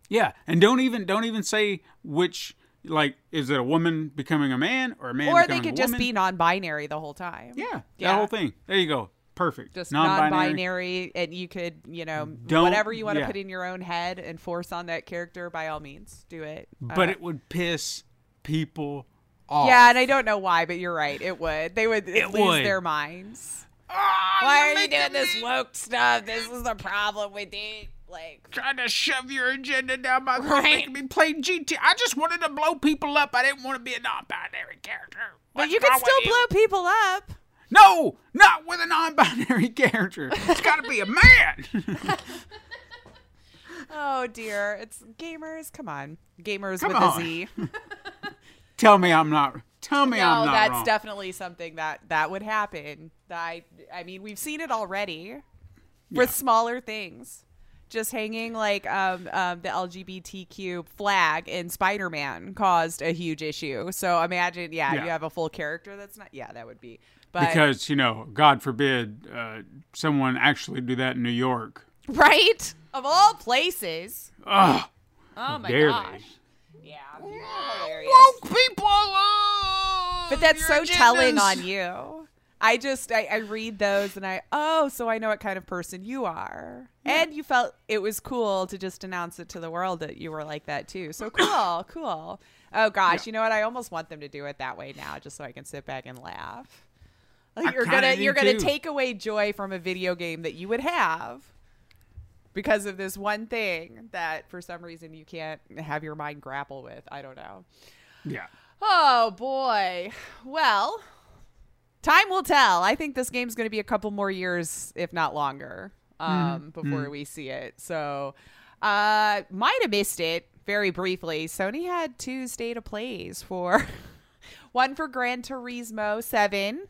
Yeah, and don't even don't even say which like is it a woman becoming a man or a man or they could just be non-binary the whole time. yeah, Yeah. that whole thing. There you go. Perfect. Just non-binary. non-binary, and you could, you know, Don't- whatever you want to yeah. put in your own head and force on that character, by all means, do it. but Uh, it would piss people off. yeah, and I don't know why, but you're right. It would. They would It lose would. their minds. Ah, Why you're you doing this me- woke stuff? This is the problem with it. Like, Trying to shove your agenda down my throat, Right. making me play GT. I just wanted to blow people up. I didn't want to be a non-binary character. but you can still you? blow people up. No, not with a non-binary character. It's got to be a man. <laughs> Oh dear, it's gamers. Come on, gamers Come with on. a Z. <laughs> tell me I'm not. Tell me I'm not. no, that's wrong. definitely something that that would happen. I I mean, we've seen it already Yeah. with smaller things. Just hanging like um, um, the LGBTQ flag in Spider-Man caused a huge issue. So imagine, yeah, Yeah. you have a full character that's not. Yeah, that would be. But because you know, God forbid, uh, someone actually do that in New York. right of all places. Ugh, Oh my dare gosh. they? Yeah, hilarious. woke people. Uh, But that's your so telling on you. I just I, I read those and I oh so I know what kind of person you are and you felt it was cool to just announce it to the world that you were like that too so <coughs> cool cool oh gosh you know what I almost want them to do it that way now just so I can sit back and laugh Like, I you're gonna you're gonna too. take away joy from a video game that you would have because of this one thing that for some reason you can't have your mind grapple with I don't know Yeah. Oh boy. Well, time will tell. I think this game's going to be a couple more years, if not longer, um, before we see it. So, uh, might have missed it very briefly. Sony had two state of plays for <laughs> one for Gran Turismo Seven,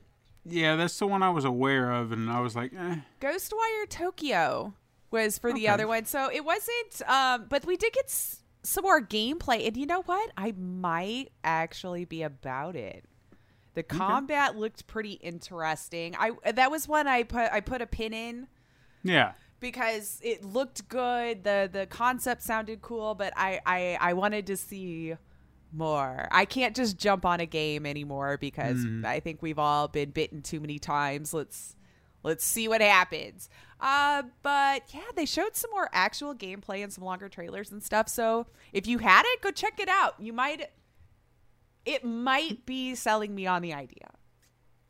Yeah, that's the one I was aware of, and I was like, eh. Ghostwire Tokyo was for the Okay. other one. So it wasn't, um, but we did get s- some more gameplay. And you know what? I might actually be about it. The combat looked pretty interesting. I that was one I put I put a pin in Yeah. because it looked good. the The concept sounded cool, but I I, I wanted to see more. I can't just jump on a game anymore because I think we've all been bitten too many times. Let's let's see what happens. Uh, but yeah, they showed some more actual gameplay and some longer trailers and stuff. So if you had it, go check it out. You might it might be selling me on the idea.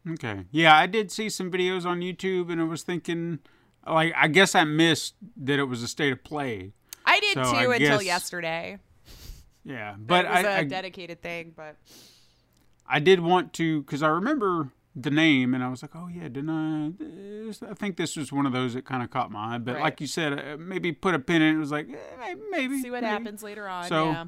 Okay. Yeah, I did see some videos on YouTube, and I was thinking, like, I guess I missed that it was a state of play. I did So too I until guess- yesterday. Yeah, But it was I, a I, dedicated thing, but I did want to because I remember the name, and I was like, oh yeah, didn't I? this- I think this was one of those that kind of caught my eye. But Right. like you said, uh, maybe put a pin in it. It was like, eh, maybe see what maybe. happens later on. So, yeah.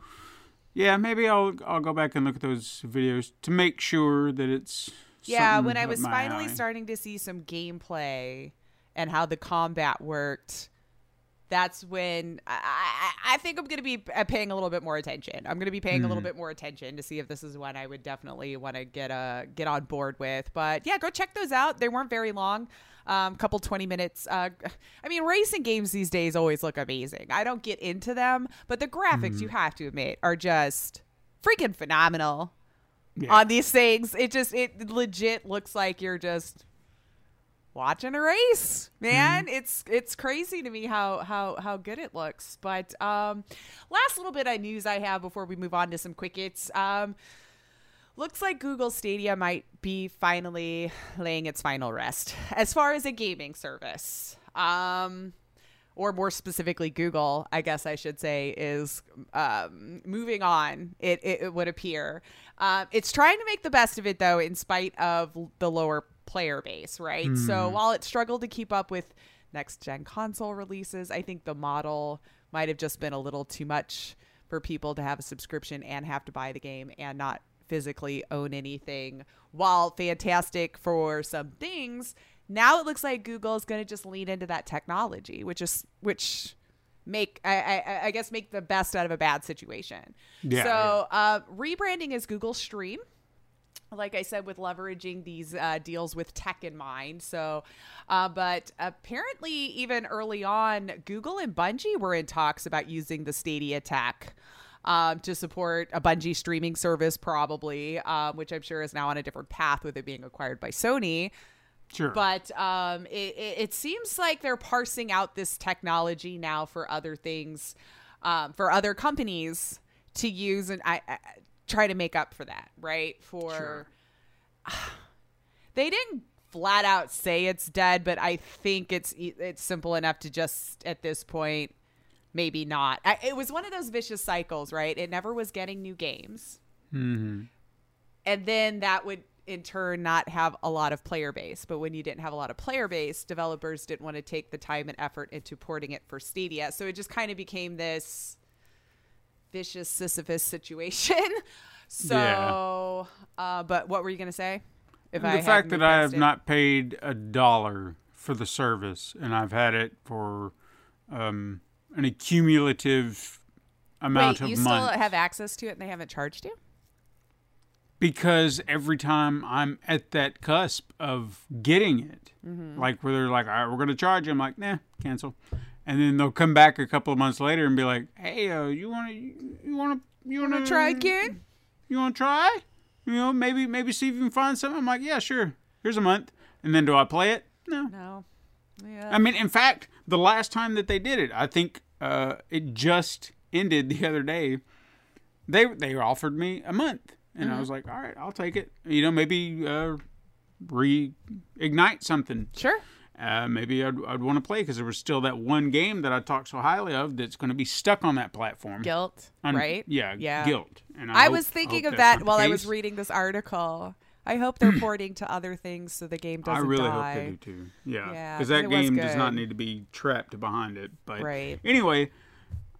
Yeah, maybe I'll I'll go back and look at those videos to make sure that it's. Yeah, when I was finally alley. starting to see some gameplay and how the combat worked, that's when I, I, I think I'm going to be uh, paying a little bit more attention. I'm going to be paying a Mm-hmm. little bit more attention to see if this is one I would definitely want to get uh, get on board with. But yeah, go check those out. They weren't very long. Um, couple 20 minutes. Uh, I mean, racing games these days always look amazing. I don't get into them, but the graphics, Mm-hmm. you have to admit, are just freaking phenomenal Yeah. on these things. It just it legit looks like you're just watching a race, man. It's it's crazy to me how how how good it looks. But um, last little bit of news I have before we move on to some quick hits. Um, looks like Google Stadia might be finally laying its final rest as far as a gaming service. Um, or more specifically, Google, I guess I should say, is um, moving on. It, it, it would appear. Um, it's trying to make the best of it, though, in spite of the lower player base, right? So while it struggled to keep up with next gen console releases, I think the model might have just been a little too much for people to have a subscription and have to buy the game and not physically own anything. While fantastic for some things, now it looks like Google is going to just lean into that technology, which is which make I, I, I guess make the best out of a bad situation. Yeah, so Uh, rebranding is Google Stream like I said, with leveraging these uh, deals with tech in mind. So, uh, but apparently, even early on, Google and Bungie were in talks about using the Stadia tech. Um, to support a Bungie streaming service, probably, um, which I'm sure is now on a different path with it being acquired by Sony. Sure. But um, it, it, it seems like they're parsing out this technology now for other things, um, for other companies to use and I, I try to make up for that, right? For Sure. <sighs> they didn't flat out say it's dead, but I think it's it's simple enough to just at this point maybe not. I, it was one of those vicious cycles, right? It never was getting new games. Mm-hmm. And then that would in turn not have a lot of player base. But when you didn't have a lot of player base, developers didn't want to take the time and effort into porting it for Stadia. So it just kind of became this vicious Sisyphus situation. <laughs> So, uh, but what were you going to say? If the had fact that I have not paid a dollar for the service and I've had it for um, an accumulative amount Wait, of you still months. have access to it and they haven't charged you? Because every time I'm at that cusp of getting it, Mm-hmm. like where they're like, "All right, we're going to charge," you," I'm like, "Nah, cancel," and then they'll come back a couple of months later and be like, "Hey, uh, you want to, you want to, you want to Try again? You want to try? You know, maybe, maybe see if you can find something." I'm like, "Yeah, sure. Here's a month." And then do I play it? No. No. Yeah. I mean, in fact, the last time that they did it, I think uh, it just ended the <laughs> other day. They they offered me a month, and I was like, all right, I'll take it. You know, maybe uh, reignite something. sure. Uh, maybe I'd, I'd want to play because there was still that one game that I talked so highly of that's going to be stuck on that platform. Guilt, right? Yeah, Yeah. guilt. And I hope- was thinking of that while I was reading this article. I hope <clears throat> they're porting to other things so the game doesn't die. I really die. hope they do too. Yeah, Yeah, that game does not need to be trapped behind it. But Right. anyway,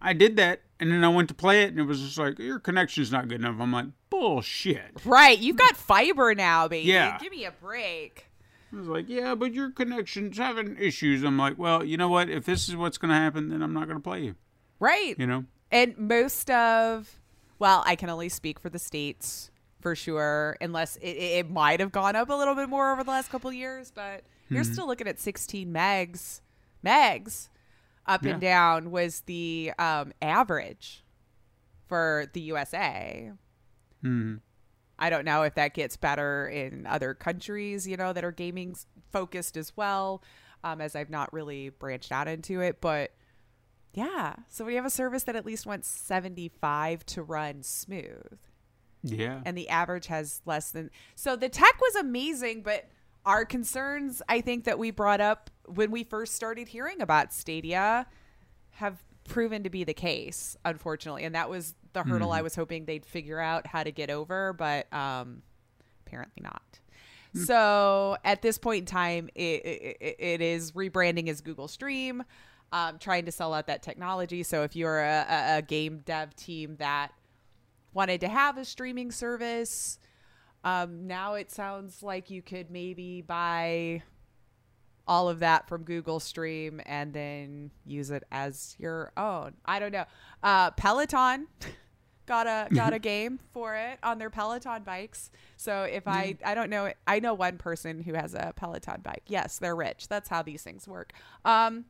I did that, and then I went to play it, and it was just like your connection's not good enough. I'm like bullshit. Right, you've got fiber now, baby. Yeah. Give me a break. I was like, yeah, but your connection's having issues. I'm like, well, you know what? If this is what's going to happen, then I'm not going to play you. Right. You know? And most of, well, I can only speak for the states for sure, unless it, it, might have gone up a little bit more over the last couple of years, but you're Mm-hmm. still looking at 16 megs, megs up and down was the um, average for the USA. hmm I don't know if that gets better in other countries, you know, that are gaming focused as well, um, as I've not really branched out into it. But yeah, so we have a service that at least wants 75 to run smooth, Yeah. and the average has less than. So the tech was amazing, but our concerns, I think, that we brought up when we first started hearing about Stadia have proven to be the case, unfortunately. And that was the hurdle I was hoping they'd figure out how to get over, but um, apparently not. So at this point in time, it, it, it is rebranding as Google Stream, um, trying to sell out that technology. So if you're a, a, a game dev team that wanted to have a streaming service, um, now it sounds like you could maybe buy all of that from Google Stream and then use it as your own. I don't know. Uh, Peloton <laughs> got a got a <laughs> game for it on their Peloton bikes. So if I I don't know I know one person who has a Peloton bike. Yes, they're rich. That's how these things work. Um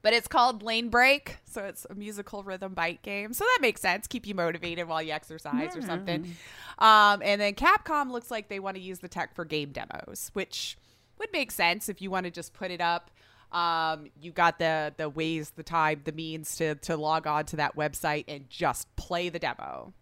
but it's called Lanebreak, so it's a musical rhythm bike game. So that makes sense. Keep you motivated while you exercise or something. Um, and then Capcom looks like they want to use the tech for game demos, which would make sense if you want to just put it up. Um, you got the the ways, the time, the means to to log on to that website and just play the demo.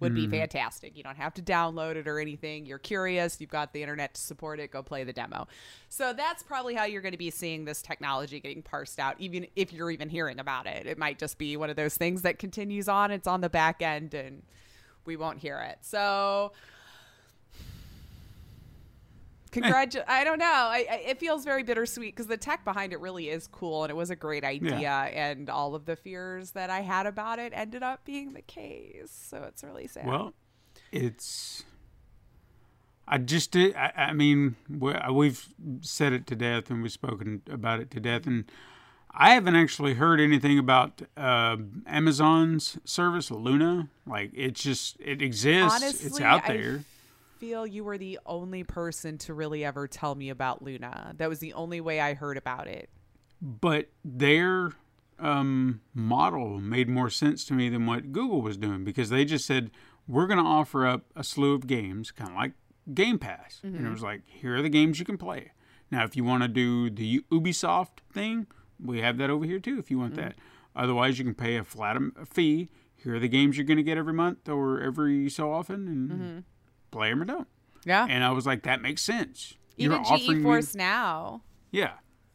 Would be fantastic. You don't have to download it or anything. You're curious, you've got the internet to support it, go play the demo. So that's probably how you're going to be seeing this technology getting parsed out, even if you're even hearing about it. It might just be one of those things that continues on, it's on the back end, and we won't hear it. So <laughs> I don't know. I, I, it feels very bittersweet because the tech behind it really is cool and it was a great idea. And all of the fears that I had about it ended up being the case. So it's really sad. Well, it's. I just did. I, I mean, we- we've said it to death, and we've spoken about it to death, and I haven't actually heard anything about uh, Amazon's service, Luna. Like, it's just it exists. Honestly, it's out there. Feel you were the only person to really ever tell me about Luna. That was the only way I heard about it. but their um, model made more sense to me than what Google was doing because they just said we're going to offer up a slew of games, kind of like Game Pass, and it mm-hmm. was like here are the games you can play. Now, if you want to do the Ubisoft thing, we have that over here too. If you want mm-hmm. that, otherwise you can pay a flat fee. Here are the games you're going to get every month or every so often, and mm-hmm. Play them or don't. Yeah. And I was like, that makes sense. Even You're offering me- GeForce Now. yeah.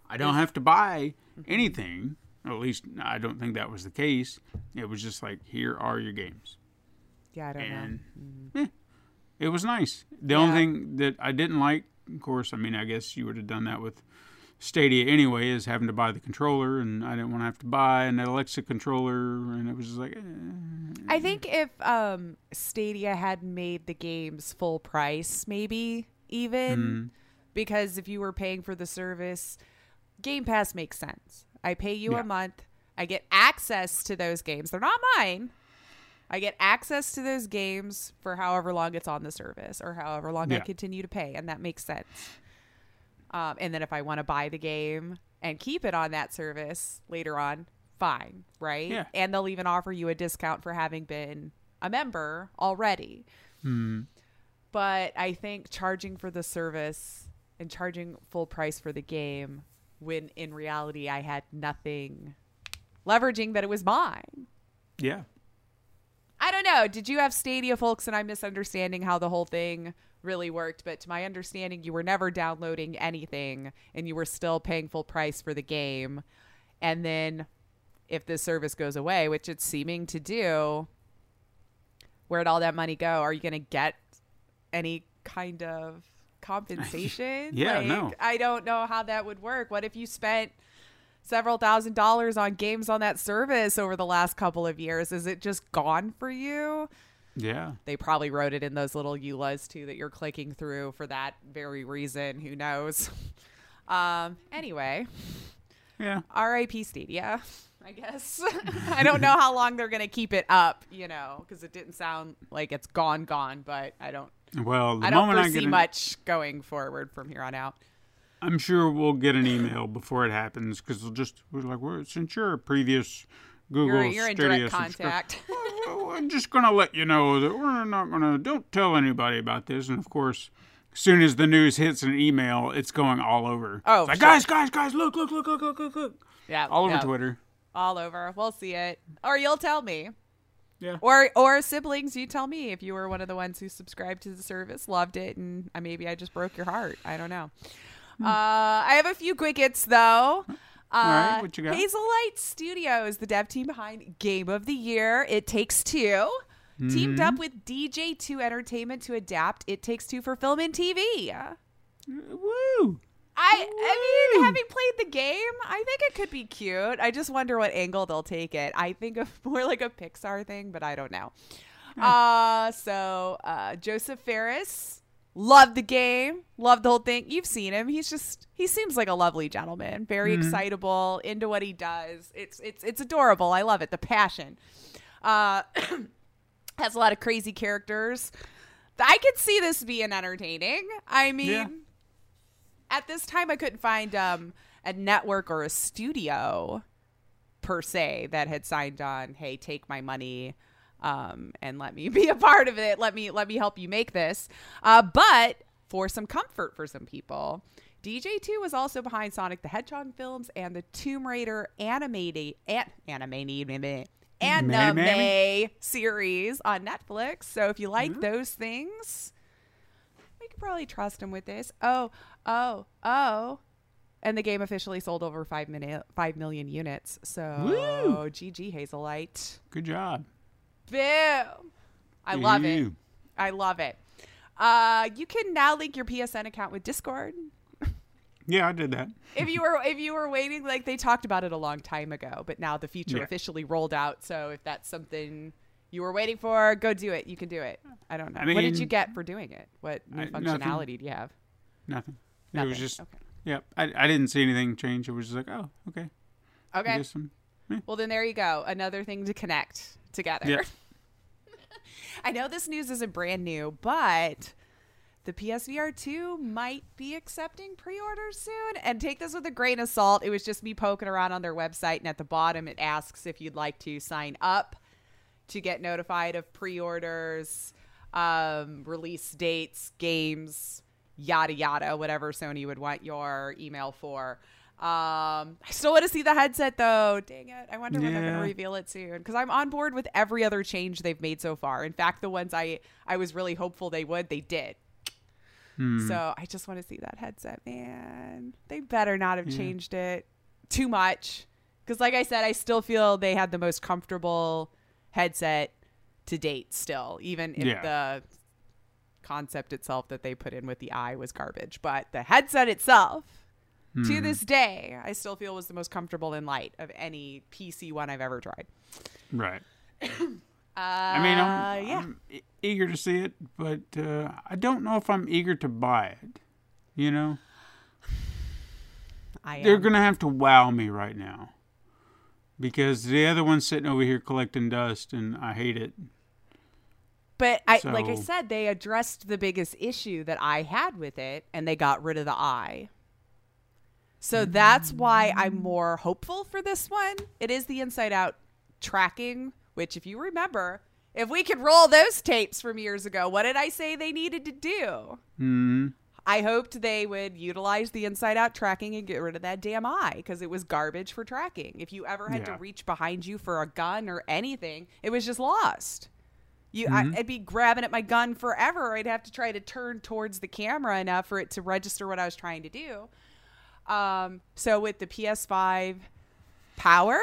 I don't have to buy anything At least I don't think that was the case. It was just like, here are your games. Yeah, I don't and know. eh, it was nice. The Yeah. only thing that I didn't like, of course, I mean, I guess you would have done that with Stadia anyway, is having to buy the controller, and I didn't want to have to buy an Alexa controller, and it was just like, eh. I think if um, Stadia had made the games full price, maybe even Hmm. because if you were paying for the service, Game Pass makes sense. I pay you Yeah. a month, I get access to those games. They're not mine. I get access to those games for however long it's on the service or however long I continue to pay, and that makes sense. Um, and then if I want to buy the game and keep it on that service later on, fine, right? Yeah. And they'll even offer you a discount for having been a member already. Hmm. But I think charging for the service and charging full price for the game when in reality I had nothing leveraging that it was mine. yeah. I don't know. Did you have Stadia, folks, and I'm misunderstanding how the whole thing really worked? But to my understanding, you were never downloading anything and you were still paying full price for the game. And then if this service goes away, which it's seeming to do, where'd all that money go? Are you going to get any kind of compensation? <laughs> Yeah, like, no. I don't know how that would work. What if you spent several thousand dollars on games on that service over the last couple of years. Is it just gone for you? Yeah. They probably wrote it in those little EULAs too that you're clicking through for that very reason. Who knows? <laughs> Um, anyway, Yeah. RIP Stadia, I guess. <laughs> I don't know how long they're going to keep it up, you know, because it didn't sound like it's gone, gone, but I don't. Well, I don't I foresee get an, much going forward from here on out. I'm sure we'll get an email before it happens because they'll just we're like, well, since you're a previous Google You're, you're in direct contact. <laughs> we're just gonna let you know that we're not gonna don't tell anybody about this. And of course, as soon as the news hits an email, it's going all over. Oh, It's like sure. guys, guys, guys, look, look, look, look, look, look, look, yeah, all over yeah. Twitter. all over. We'll see it, or you'll tell me. Yeah. Or or siblings, you tell me if you were one of the ones who subscribed to the service, loved it, and uh, maybe I just broke your heart. I don't know. Hmm. Uh, I have a few quickets though. Uh, right, what you got? Hazelight Studios, the dev team behind Game of the Year, It Takes 2 teamed Mm-hmm. up with DJ2 Entertainment to adapt It Takes Two for film and TV. Woo! I I mean, having played the game, I think it could be cute. I just wonder what angle they'll take it. I think of <laughs> more like a Pixar thing, but I don't know. Uh so uh Josef Fares loved the game, Love the whole thing. You've seen him. He's just he seems like a lovely gentleman, very excitable, into what he does. It's it's it's adorable. I love it. The passion. Uh <clears throat> has a lot of crazy characters. I could see this being entertaining. I mean, Yeah. at this time I couldn't find um, a network or a studio per se that had signed on, hey, take my money um, and let me <laughs> be a part of it. Let me let me help you make this. Uh, but for some comfort for some people, DJ2 was also behind Sonic the Hedgehog films and the Tomb Raider animated an, anime anime Anime? series on Netflix. So if you like those things, we could probably trust him with this. Oh, oh, oh. And the game officially sold over 5 million, 5 million units. So, Woo! GG Hazelight. Good job. Boom. I love it. I love it. Uh, you can now link your PSN account with Discord. Yeah, I did that. If you were if you were waiting, like they talked about it a long time ago, but now the feature Yeah. officially rolled out. So if that's something you were waiting for, go do it. You can do it. I don't know. I what did you get for doing it? What new I- nothing. functionality do you have? Nothing. It was just, okay. yeah. I, I didn't see anything change. It was just like, oh, okay. Okay. guess I'm- Well, then there you go. Another thing to connect together. Yeah. <laughs> <laughs> I know this news isn't brand new, but the PSVR 2 might be accepting pre orders soon. And take this with a grain of salt. It was just me poking around on their website, and at the bottom, it asks if you'd like to sign up to get notified of pre orders, um, release dates, games, yada yada, whatever Sony would want your email for. Um, I still want to see the headset though. Dang it! I wonder when they're going to reveal it soon because I'm on board with every other change they've made so far. In fact, the ones I I was really hopeful they would, they did. Hmm. So I just want to see that headset, man. They better not have Yeah. changed it too much Because, like I said, I still feel they had the most comfortable headset to date, still, even if Yeah. the concept itself that they put in with the eye was garbage. But the headset itself, to Hmm. this day, I still feel was the most comfortable in light of any PC one I've ever tried. Right. <coughs> Uh, I mean, I'm, yeah. I'm eager to see it, but uh, I don't know if I'm eager to buy it. You know, <sighs> I they're am. gonna have to wow me right now because the other one's sitting over here collecting dust, and I hate it. But I, like I said, they addressed the biggest issue that I had with it, and they got rid of the eye. So that's why I'm more hopeful for this one. It is the inside out tracking, which, if you remember, if we could roll those tapes from years ago, what did I say they needed to do? Hmm. I hoped they would utilize the inside out tracking and get rid of that damn eye because it was garbage for tracking. If you ever had to reach behind you for a gun or anything, it was just lost. You, I, I'd be grabbing at my gun forever. I'd have to try to turn towards the camera enough for it to register what I was trying to do. Um, so with the PS5 power,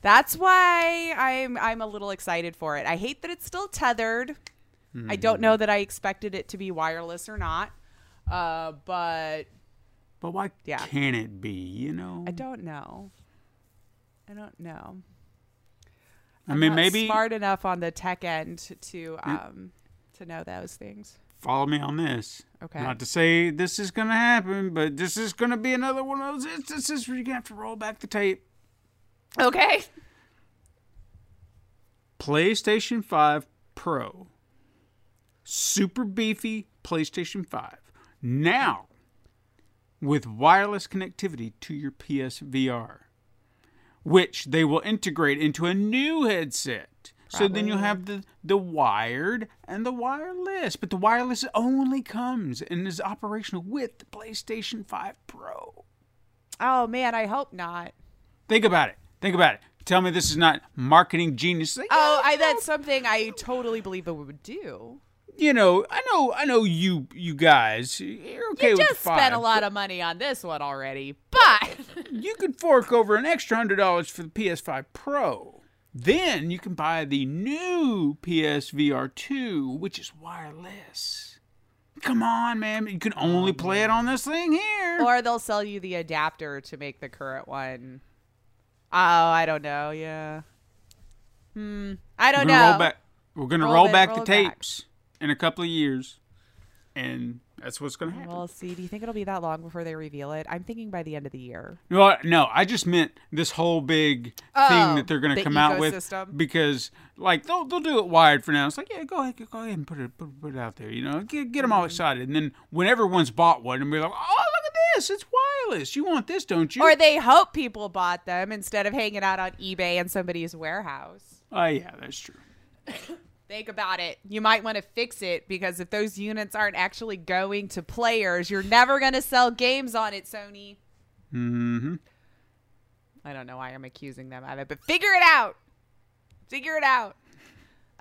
that's why I'm I'm a little excited for it. I hate that it's still tethered. I don't know that I expected it to be wireless or not. Uh, but But why Yeah. can't it be? You know, I don't know. I don't know. I mean, maybe smart enough on the tech end to um to know those things. Follow me on this. Okay. Not to say this is gonna happen, but this is gonna be another one of those instances where you're gonna have to roll back the tape. Okay. PlayStation 5 Pro. Super beefy PlayStation 5. Now, with wireless connectivity to your PSVR, which they will integrate into a new headset. So then you'll have the, the wired and the wireless. But the wireless only comes and is operational with the PlayStation 5 Pro. Oh man, I hope not. Think about it. Think about it. Tell me this is not marketing genius. Like, Oh, I that's something I totally believe it would do. you know, I know, I know you, you guys, you're okay You with just five, spent a lot of money on this one already, but but <laughs> You could fork over an extra hundred dollars for the PS5 Pro. Then you can buy the new PSVR 2, which is wireless. Come on, man! You can only play it on this thing here. or they'll sell you the adapter to make the current one. Oh, I don't know. Yeah. Hmm. I we're don't gonna know. roll back. We're gonna Roll roll, it- back roll the it back. tapes in a couple of years, and that's what's gonna happen. We'll see. Do you think it'll be that long before they reveal it? I'm thinking by the end of the year. No, no, I just meant this whole big Oh, thing that they're going the to come out with because, like, they'll they'll do it wired for now. It's like, yeah, go ahead, go ahead and put it put, put it out there. You know, get get them Mm-hmm. all excited, and then when everyone's bought one, and we're like, oh, look at this, it's wireless. You want this, don't you? Or they hope people bought them instead of hanging out on eBay in somebody's warehouse. oh yeah, that's true. <coughs> Think about it. You might want to fix it because if those units aren't actually going to players, you're never going to sell games on it, Sony. Mm-hmm. I don't know why I'm accusing them of it, but figure it out. Figure it out.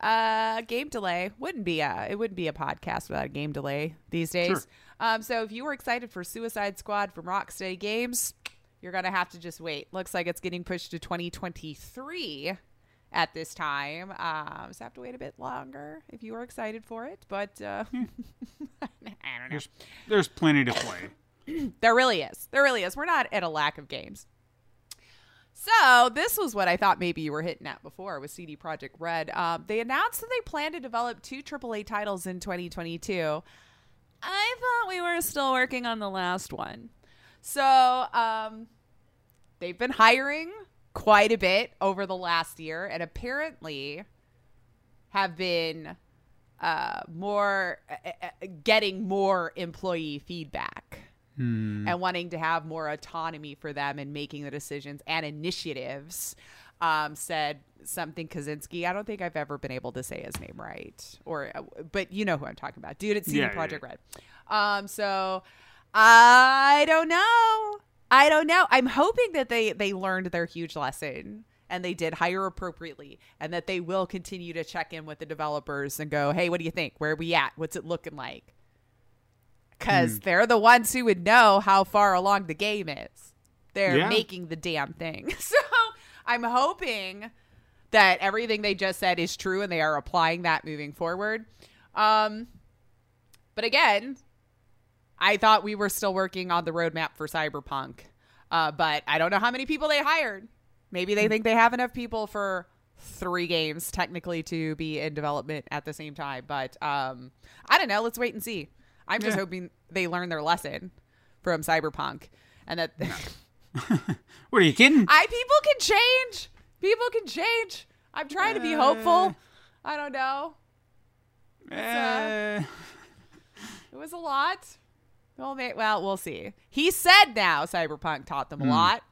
Uh, game delay wouldn't be a it wouldn't be a podcast without a game delay these days. Sure. Um, so if you were excited for Suicide Squad from Rocksteady Games, you're gonna have to just wait. Looks like it's getting pushed to 2023 at this time. Um, so have to wait a bit longer if you are excited for it. But uh, <laughs> I don't know. There's there's plenty to play. <clears throat> There really is. There really is. We're not at a lack of games. So this was what I thought maybe you were hitting at before with CD Projekt Red. Um, they announced that they plan to develop two AAA titles in 2022. I thought we were still working on the last one. So um, they've been hiring quite a bit over the last year, and apparently have been uh, more uh, uh, getting more employee feedback and wanting to have more autonomy for them in making the decisions and initiatives. Um, said something Kaczynski. I don't think I've ever been able to say his name right, or uh, but you know who I'm talking about, dude. It's CD Yeah, yeah, Projekt yeah. Red. Um, so I don't know. I don't know. I'm hoping that they they learned their huge lesson and they did hire appropriately and that they will continue to check in with the developers and go, "Hey, what do you think? Where are we at? What's it looking like?" Cuz they're the ones who would know how far along the game is. They're Yeah. making the damn thing. <laughs> So I'm hoping that everything they just said is true and they are applying that moving forward. Um, but again, I thought we were still working on the roadmap for Cyberpunk. Uh, but I don't know how many people they hired. Maybe they think they have enough people for three games technically to be in development at the same time. But um, I don't know. Let's wait and see. I'm just Yeah. hoping they learn their lesson from Cyberpunk and that <laughs> <laughs> What are you kidding? I people can change. People can change. I'm trying to be hopeful. I don't know. Uh, It was a lot. Well, may, well, we'll see. He said now Cyberpunk taught them a lot,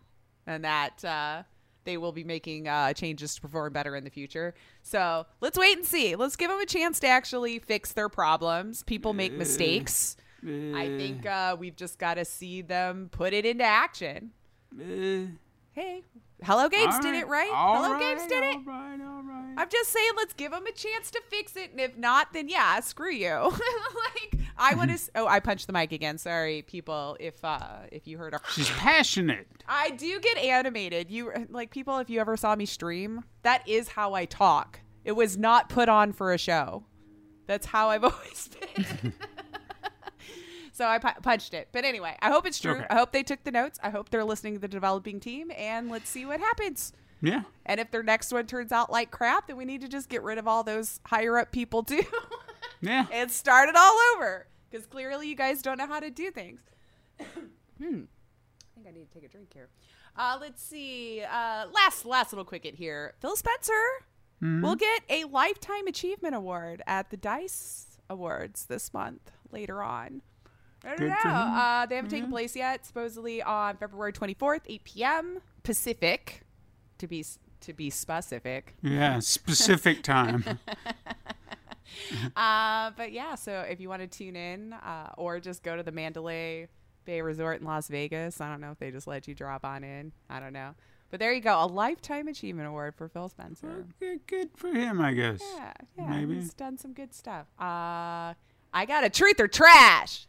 and that uh, they will be making uh, changes to perform better in the future. So let's wait and see. Let's give them a chance to actually fix their problems. People make mistakes. I think uh, we've just got to see them put it into action. uh, Hey, Hello Games all did it right. Hello right, Games did it. All right, all right. I'm just saying, let's give them a chance to fix it, and if not, then yeah, screw you. <laughs> like I want to. Oh, I punched the mic again. Sorry, people. If uh, if you heard a, She's passionate. I do get animated. You like people. If you ever saw me stream, that is how I talk. It was not put on for a show. That's how I've <laughs> always been. <laughs> so I pu- punched it. But anyway, I hope it's true. Okay. I hope they took the notes. I hope they're listening to the developing team, and let's see what happens. Yeah. And if their next one turns out like crap, then we need to just get rid of all those higher up people too <laughs> <laughs> Yeah. and start it all over. Because clearly you guys don't know how to do things. <coughs> hmm. I think I need to take a drink here. Uh, let's see. Uh, last last little quicket here. Phil Spencer will get a lifetime achievement award at the Dice Awards this month later on. I don't Good know. Uh, they haven't taken place yet. Supposedly on February 24th, 8 p.m. Pacific, to be to be specific. Yeah. Specific time. <laughs> <laughs> Uh, but yeah, so if you want to tune in uh, or just go to the Mandalay Bay Resort in Las Vegas, I don't know if they just let you drop on in. I don't know. But there you go, a lifetime achievement award for Phil Spencer. good, good for him, I guess. Yeah, yeah, Maybe. he's done some good stuff. Uh, I got a truth or trash.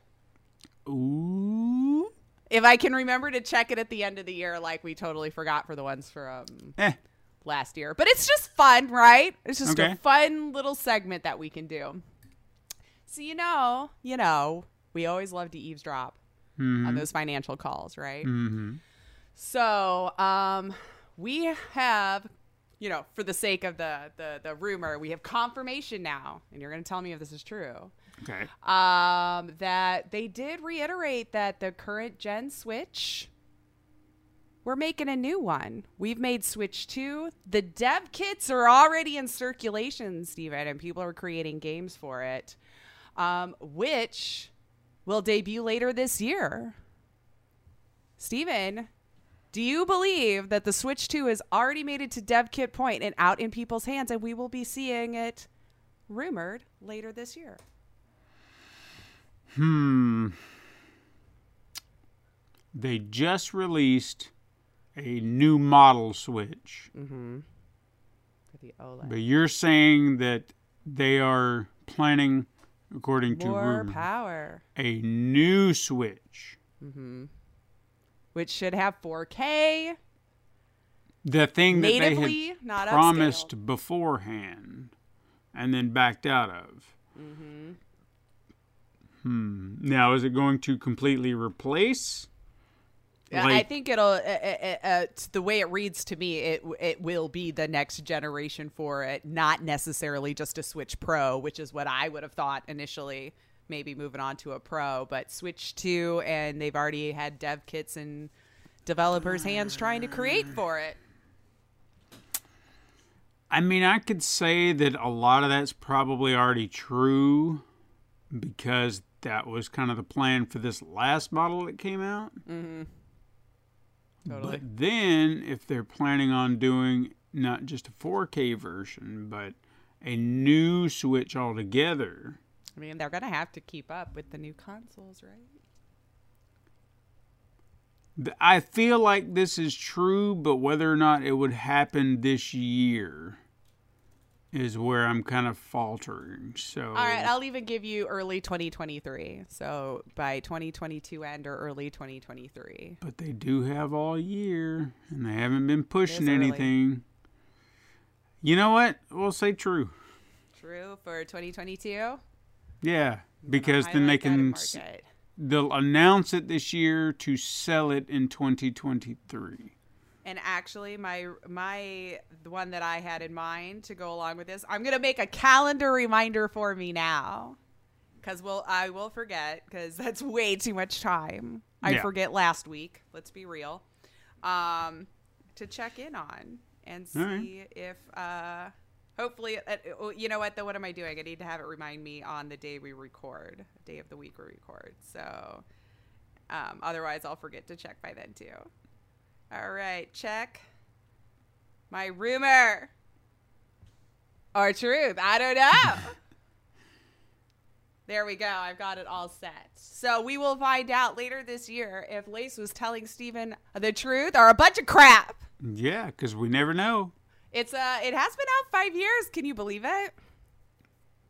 Ooh. If I can remember to check it at the end of the year, like we totally forgot for the ones from Eh. Last year. But it's just fun, right? It's just Okay. a fun little segment that we can do. So you know, you know, we always love to eavesdrop on those financial calls, right? Mm-hmm. So, um, we have, you know, for the sake of the the the rumor, we have confirmation now, and you're going to tell me if this is true. Okay. Um, that they did reiterate that the current gen Switch, we're making a new one. We've made Switch 2. The dev kits are already in circulation, Steven, and people are creating games for it, um, which will debut later this year. Steven, do you believe that the Switch 2 has already made it to dev kit point and out in people's hands, and we will be seeing it rumored later this year? Hmm. They just released a new model Switch, For the OLED. but you're saying that they are planning, according to More rumor, power, a new Switch. which should have 4K, The thing that they had promised upscaled. beforehand and then backed out of. Mm-hmm. Hmm. Now, is it going to completely replace? Yeah, I think it'll. Uh, uh, uh, the way it reads to me, it it will be the next generation for it, not necessarily just a Switch Pro, which is what I would have thought initially. Maybe moving on to a Pro, but Switch Two, and they've already had dev kits in developers' hands trying to create for it. I mean, I could say that a lot of that's probably already true because that was kind of the plan for this last model that came out. Totally. But then, if they're planning on doing not just a 4K version, but a new Switch altogether, I mean, they're gonna have to keep up with the new consoles, right? I feel like this is true, but whether or not it would happen this year is where I'm kind of faltering. So All right, I'll even give you early 2023. So by 2022 end or early 2023. but they do have all year, and they haven't been pushing anything. You know what? We'll say true. True for 2022. Yeah, because then they can s- they'll announce it this year to sell it in 2023. And actually, my my the one that I had in mind to go along with this, I'm gonna make a calendar reminder for me now, because we'll I will forget because <laughs> that's way too much time. I Yeah. forget last week. Let's be real. Um, to check in on and see right. if uh, hopefully uh, uh, you know what though. What am I doing? I need to have it remind me on the day we record, day of the week we record. So um, otherwise, I'll forget to check by then too. All right, check. My rumor or truth. I don't know. <laughs> there we go. I've got it all set. So we will find out later this year if Lace was telling Steven the truth or a bunch of crap. Yeah, because we never know. It's uh it has been out five years. Can you believe it?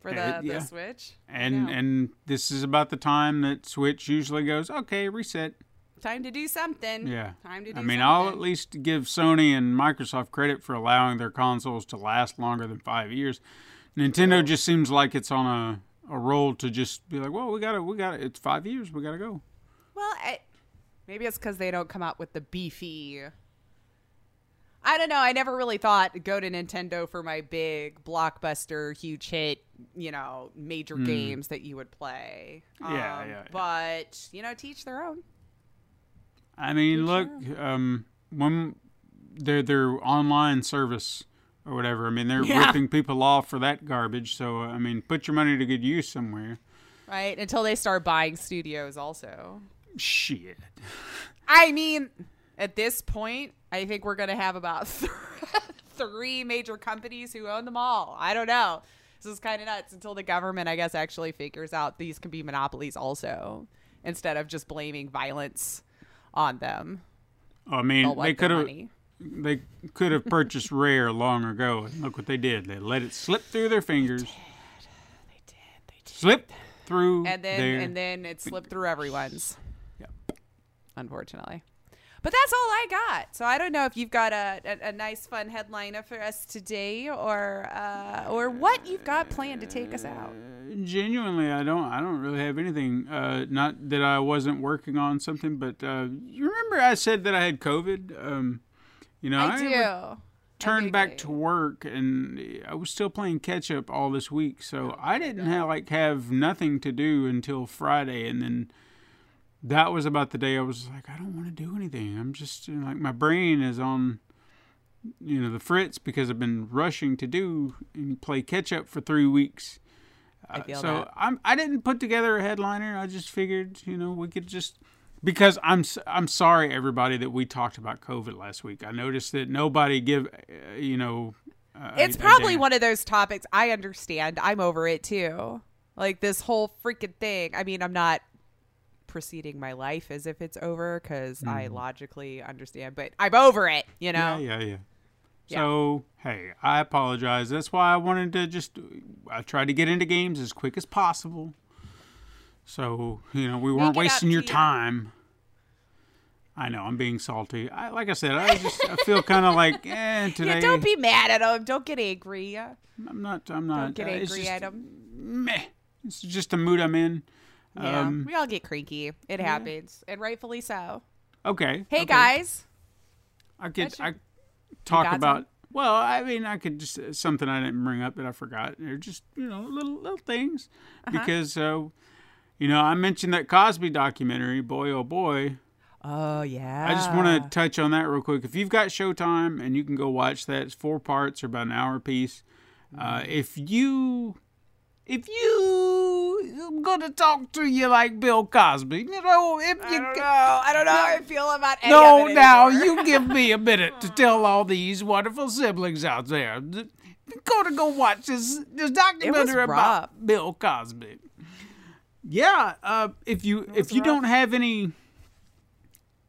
For the, Uh, yeah. the Switch. And and this is about the time that Switch usually goes, okay, reset. Time to do something. Yeah. Time to do something. I mean, something. I'll at least give Sony and Microsoft credit for allowing their consoles to last longer than five years. Nintendo just seems like it's on a, a roll to just be like, well, we gotta, we gotta, it's five years, we gotta go. Well, I, maybe it's because they don't come out with the beefy. I don't know. I never really thought go to Nintendo for my big blockbuster, huge hit, you know, major games that you would play. Yeah, Um, yeah, yeah. But you know, teach their own. I mean, look, um, when their their online service or whatever, I mean, they're Yeah. ripping people off for that garbage. So, I mean, put your money to good use somewhere. Right until they start buying studios, also. Shit. I mean, at this point, I think we're going to have about <laughs> three major companies who own them all. I don't know. This is kind of nuts until the government, I guess, actually figures out these can be monopolies also, instead of just blaming violence on them. I mean, they could have they could have purchased Rare long ago, and look what they did. They let it slip through their fingers. They did. They did. They did. Slip through And then, and then it slipped through everyone's. Yep. Unfortunately. But that's all I got. So I don't know if you've got a, a, a nice, fun headliner for us today, or uh, or what you've got planned to take us out. genuinely i don't i don't really have anything uh not that i wasn't working on something but uh you remember i said that i had covid um you know I do. re- turned back to work and i was still playing catch up all this week so i didn't have like have nothing to do until friday and then that was about the day i was like i don't want to do anything i'm just you know, like my brain is on you know the fritz because i've been rushing to do and play catch up for three weeks feel so that. I'm I didn't put together a headliner. I just figured, you know, we could just because I'm I'm sorry everybody that we talked about COVID last week. I noticed that nobody give uh, you know. Uh, It's a- a probably damn. one of those topics. I understand. I'm over it too. Like this whole freaking thing. I mean, I'm not proceeding my life as if it's over because I logically understand, but I'm over it. You know. Mm. Yeah, yeah, yeah. Yeah. So hey, I apologize. That's why I wanted to just I tried to get into games as quick as possible. So you know we weren't wasting your Peter. time. I know I'm being salty. I, like I said, I just I feel kind of like <laughs> eh, today. Yeah, don't be mad at him. Don't get angry. I'm not. I'm not. Don't get uh, angry just- at him. Meh. It's just a mood I'm in. Yeah, Um, we all get cranky. It happens, and rightfully so. okay. Hey okay. guys, I could. I talk about. some? Well, I mean, I could just something I didn't bring up that I forgot. They're just you know little little things Uh-huh. because uh, you know I mentioned that Cosby documentary. Boy, oh boy. oh yeah. I just want to touch on that real quick. If you've got Showtime and you can go watch that, it's four parts or about an hour piece. Uh, Mm-hmm. if you, if you, I'm gonna talk to you like Bill Cosby. You know, if I you, don't know. I don't know how I feel about any no, now you give me a <laughs> minute to tell all these wonderful siblings out there. Go to go watch this this documentary about Bill Cosby. Yeah, uh, if you if you don't have any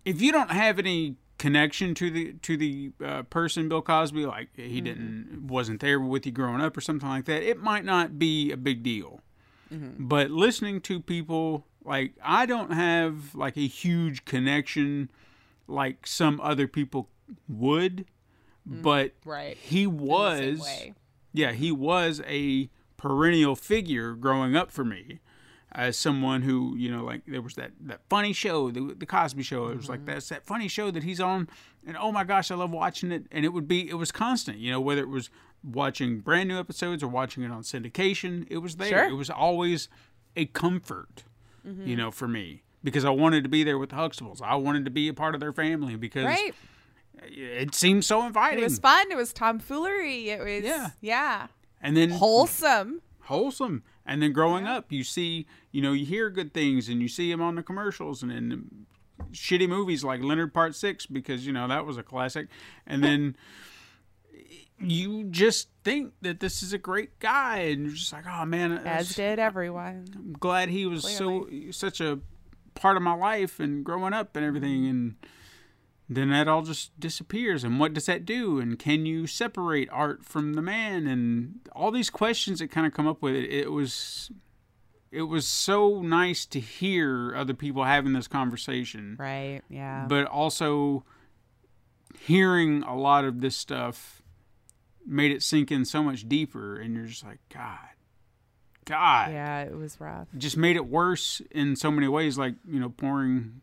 if you don't have any connection to the to the uh, person Bill Cosby, like he didn't wasn't there with you growing up or something like that, it might not be a big deal. Mm-hmm. But listening to people like I don't have like a huge connection like some other people would, mm, but Right. he In the same was yeah, he was a perennial figure growing up for me as someone who, you know, like there was that, that funny show, the, the Cosby show. It was like mm-hmm. that's that funny show that he's on, and oh my gosh, I love watching it. And it would be, it was constant, you know, whether it was watching brand new episodes or watching it on syndication, it was there. Sure. It was always a comfort, you mm-hmm. know, for me because I wanted to be there with the Huxtables. I wanted to be a part of their family because Right. it seemed so inviting. It was fun. It was tomfoolery. It was Yeah. yeah. and then Wholesome. wholesome. And then growing up, you see, you know, you hear good things and you see them on the commercials and in shitty movies like Leonard Part Six because you know that was a classic. And then <laughs> you just think that this is a great guy, and you're just like, oh man, As did everyone. I'm glad he was so such a part of my life and growing up and everything mm-hmm. and then that all just disappears and what does that do and can you separate art from the man and all these questions that kind of come up with it it was it was so nice to hear other people having this conversation Right. Yeah. but also hearing a lot of this stuff made it sink in so much deeper and you're just like god god yeah, it was rough. just made it worse in so many ways, like you know, pouring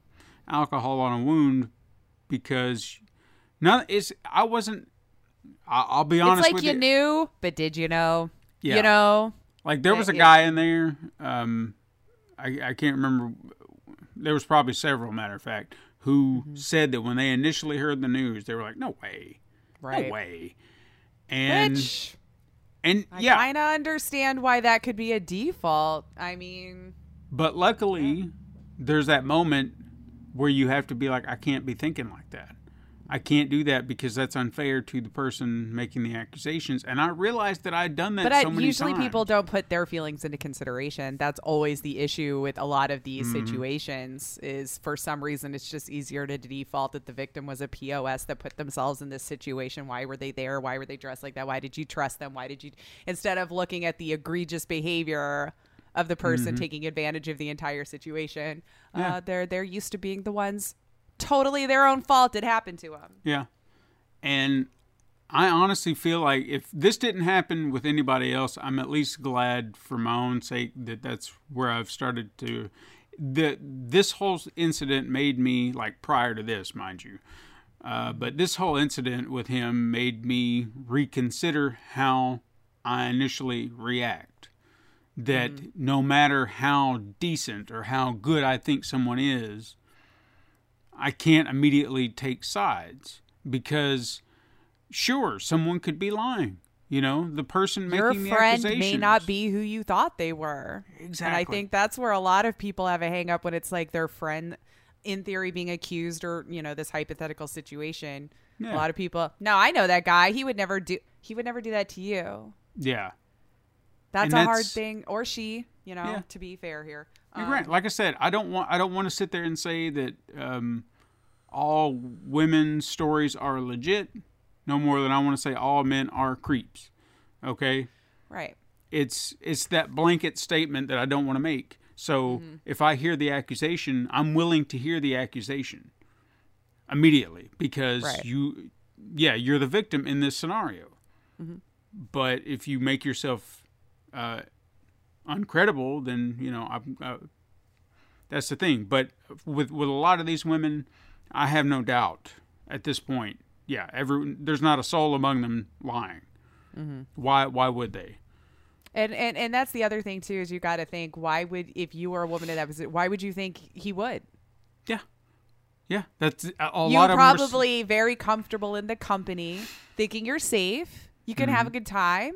alcohol on a wound because none. It's I wasn't. I, I'll be honest It's like you. knew, but did you know? Yeah. You know. Like there was a guy in there. Um, I I can't remember. There was probably several, matter of fact, who Mm-hmm. said that when they initially heard the news, they were like, "No way, Right. no way," and Which and I yeah, kind of understand why that could be a default. I mean, But luckily, there's that moment where you have to be like, I can't be thinking like that. I can't do that because that's unfair to the person making the accusations. And I realized that I'd done that but so I, usually times. people don't put their feelings into consideration. That's always the issue with a lot of these Mm-hmm. situations. Is for some reason it's just easier to default that the victim was a POS that put themselves in this situation. Why were they there? Why were they dressed like that? Why did you trust them? Why did you? Instead of looking at the egregious behavior of the person taking advantage of the entire situation, Mm-hmm. Yeah. uh, they're they're used to being the ones totally their own fault. It happened to them. Yeah. And I honestly feel like if this didn't happen with anybody else, I'm at least glad for my own sake that that's where I've started to. The, this whole incident made me, like prior to this, mind you, uh, but this whole incident with him made me reconsider how I initially react. That no matter how decent or how good I think someone is, I can't immediately take sides because sure, someone could be lying. You know, the person your making the friend may not be who you thought they were. Exactly. And I think that's where a lot of people have a hang up when it's like their friend in theory being accused or, you know, this hypothetical situation. Yeah. A lot of people, no, I know that guy. He would never do he would never do that to you. Yeah. That's And a hard thing or she, you know, Yeah. to be fair here. You're Um, right. Like I said, I don't want I don't want to sit there and say that um, all women's stories are legit. No more than I want to say all men are creeps. Okay, Right. it's it's that blanket statement that I don't want to make. So Mm-hmm. if I hear the accusation, I'm willing to hear the accusation immediately because Right. you, yeah, you're the victim in this scenario. Mm-hmm. But if you make yourself uh, uncredible, then you know I'm, uh, that's the thing. But with with a lot of these women, I have no doubt at this point. Yeah, every there's not a soul among them lying. Mm-hmm. Why? Why would they? And, and and that's the other thing too is you got to think why would if you were a woman in that position why would you think he would Yeah, yeah. That's a, a you lot of are probably very comfortable in the company, thinking you're safe. You can have a good time.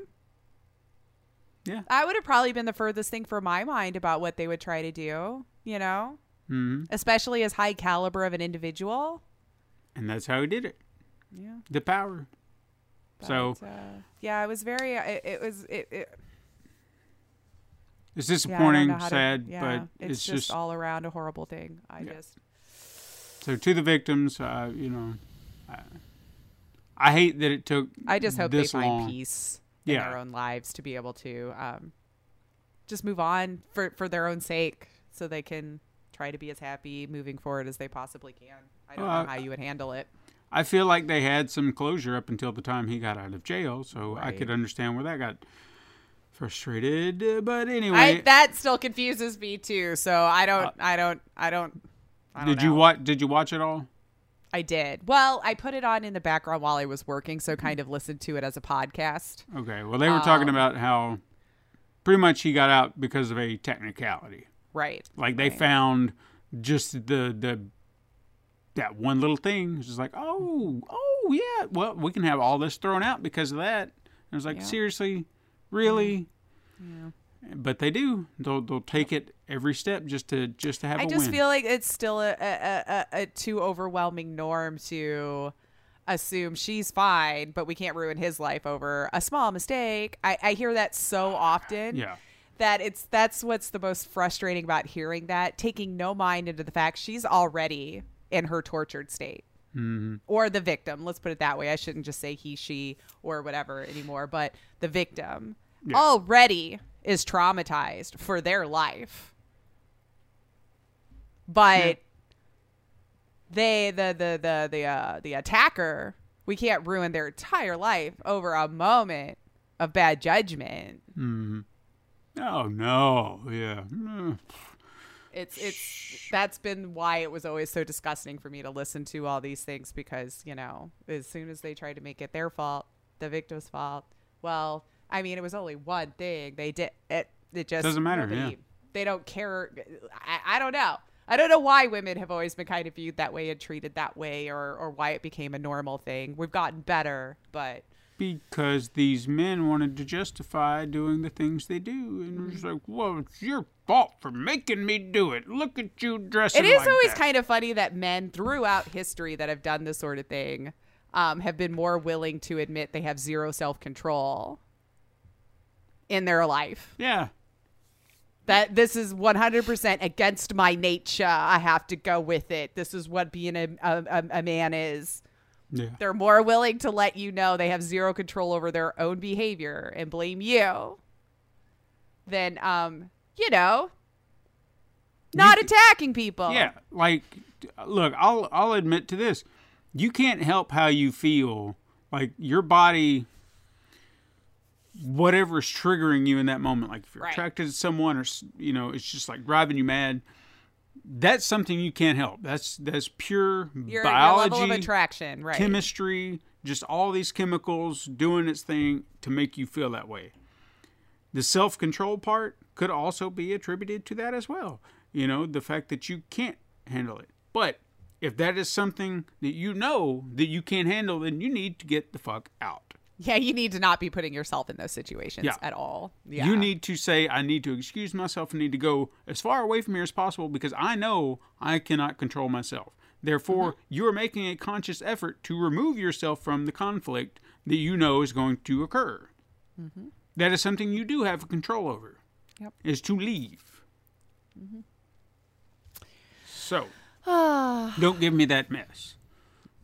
Mm-hmm. Yeah. I would have probably been the furthest thing for my mind about what they would try to do. You know, Mhm. especially as high caliber of an individual. and that's how he did it. Yeah. The power. so uh, yeah, it was very. It, it was. It, it, it's yeah, I disappointing, know how to- sad, yeah, but it's, it's, just, just, all around a horrible thing. I Yeah. just. so to the victims. Uh, you know, I hate that it took. I just hope they this find long. peace in Yeah. their own lives to be able to um, just move on for for their own sake, so they can try to be as happy moving forward as they possibly can. I don't Uh, know how you would handle it. I feel like they had some closure up until the time he got out of jail, so I could understand where that got frustrated. Uh, But I, anyway, that still confuses me too. So I don't, I don't, I don't. I don't Uh, did you watch? Did you watch it all? I did. Well, I put it on in the background while I was working, so kind of listened to it as a podcast. Okay. Well, they were talking Um, about how pretty much he got out because of a technicality. Right. Like they Right. found just the the that one little thing. It's just like, oh, oh yeah. Well, we can have all this thrown out because of that. And I was like, Yeah. seriously, really? Yeah. But they do. They'll they'll take it every step just to just to have I a just win. feel like it's still a, a, a, a too overwhelming norm to assume she's fine, but we can't ruin his life over a small mistake. I, I hear that so often. yeah. That it's that's what's the most frustrating about hearing that, taking no mind into the fact she's already in her tortured state. Mm-hmm. Or the victim. Let's put it that way. I shouldn't just say he, she, or whatever anymore, but the victim Yeah. already is traumatized for their life. But they the the the the uh, the attacker, we can't ruin their entire life over a moment of bad judgment. Oh no. Yeah. Mm. It's it's that's been why it was always so disgusting for me to listen to all these things because you know as soon as they try to make it their fault, the victim's fault. Well, I mean it was only one thing they did. It it just Doesn't matter, nobody- yeah. They don't care. I, I don't know. I don't know why women have always been kind of viewed that way and treated that way, or or why it became a normal thing. We've gotten better, but Because these men wanted to justify doing the things they do, and it's like, well, it's your fault for making me do it. Look at you dressing. It is like always that." kind of funny that men throughout history that have done this sort of thing um, have been more willing to admit they have zero self control in their life. Yeah. That this is 100% against my nature. I have to go with it. This is what being a, a, a- man is. Yeah. They're more willing to let you know they have zero control over their own behavior and blame you than, um, you know, not You- attacking people. Yeah, like look, I'll I'll admit to this. You can't help how you feel. Like your body whatever's triggering you in that moment, like if you're Right. attracted to someone or you know, it's just like driving you mad. That's something you can't help. That's that's pure Your, your biology, level of attraction, right? chemistry, just all these chemicals doing its thing to make you feel that way. The self control part could also be attributed to that as well. You know, the fact that you can't handle it. But if that is something that you know that you can't handle, then you need to get the fuck out. Yeah, you need to not be putting yourself in those situations Yeah. at all. Yeah. You need to say, I need to excuse myself and need to go as far away from here as possible because I know I cannot control myself. Therefore, Mm-hmm. you are making a conscious effort to remove yourself from the conflict that you know is going to occur. Mm-hmm. That is something you do have control over. Yep. Is to leave. Mm-hmm. So, <sighs> don't give me that mess.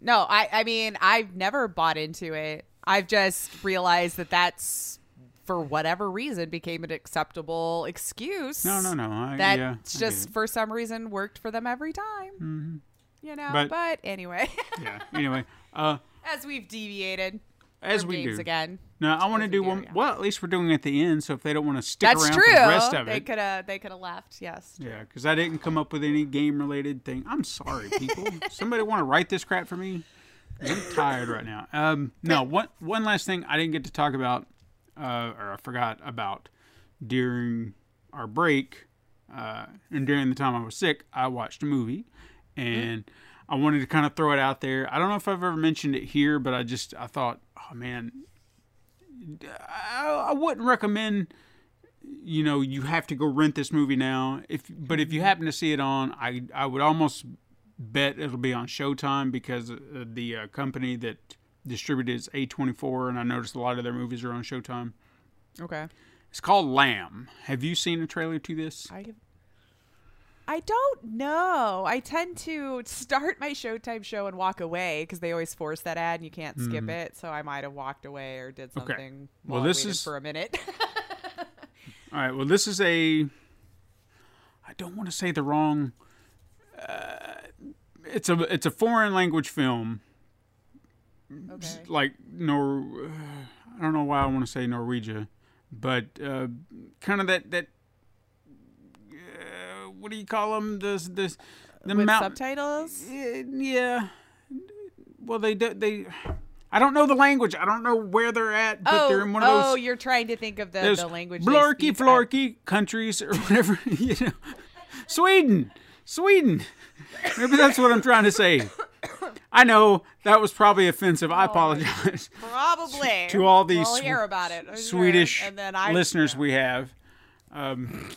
No, I I mean, I've never bought into it. I've just realized that that's for whatever reason became an acceptable excuse. No, no, no. I, That's yeah, just for some reason worked for them every time. Mm-hmm. You know, But- but, anyway, yeah. Anyway, uh, <laughs> as we've deviated as we do. again. No, I want to do one. Well, at least we're doing it at the end. So if they don't want to stick That's around true. for the rest of they it, could have they could have left. Yes. Yeah, because I didn't come up with any game related thing. I'm sorry, people. <laughs> Somebody want to write this crap for me? I'm tired right now. Um, no, one one last thing I didn't get to talk about, uh, or I forgot about during our break, uh, and during the time I was sick, I watched a movie, and I wanted to kind of throw it out there. I don't know if I've ever mentioned it here, but I just I thought, oh man, I, I wouldn't recommend you know you have to go rent this movie now if but if you happen to see it on i i would almost bet it'll be on showtime because uh, the uh, company that distributed is a24 and i noticed a lot of their movies are on showtime Okay. it's called lamb have you seen a trailer to this I I don't know. I tend to start my Showtime show and walk away because they always force that ad and you can't skip it. So I might have walked away or did Mm-hmm. Okay. something. Well, this is- for a minute. All right. Well, this is a. I don't want to say the wrong. Uh, it's a it's a foreign language film, okay. like Nor. I don't know why I want to say Norwegia, but uh, kind of that that. Uh, what do you call them? This this the With mountain. subtitles? yeah. Well, they do they. I don't know the language. I don't know where they're at, but oh, they're in one of those. oh, you're trying to think of the, the language. Blorky florky countries or <laughs> whatever. You know, Sweden, Sweden. Maybe that's what I'm trying to say. I know that was probably offensive. Oh I apologize Probably. <laughs> to all these We'll hear about it. Swedish I, listeners we have. Um,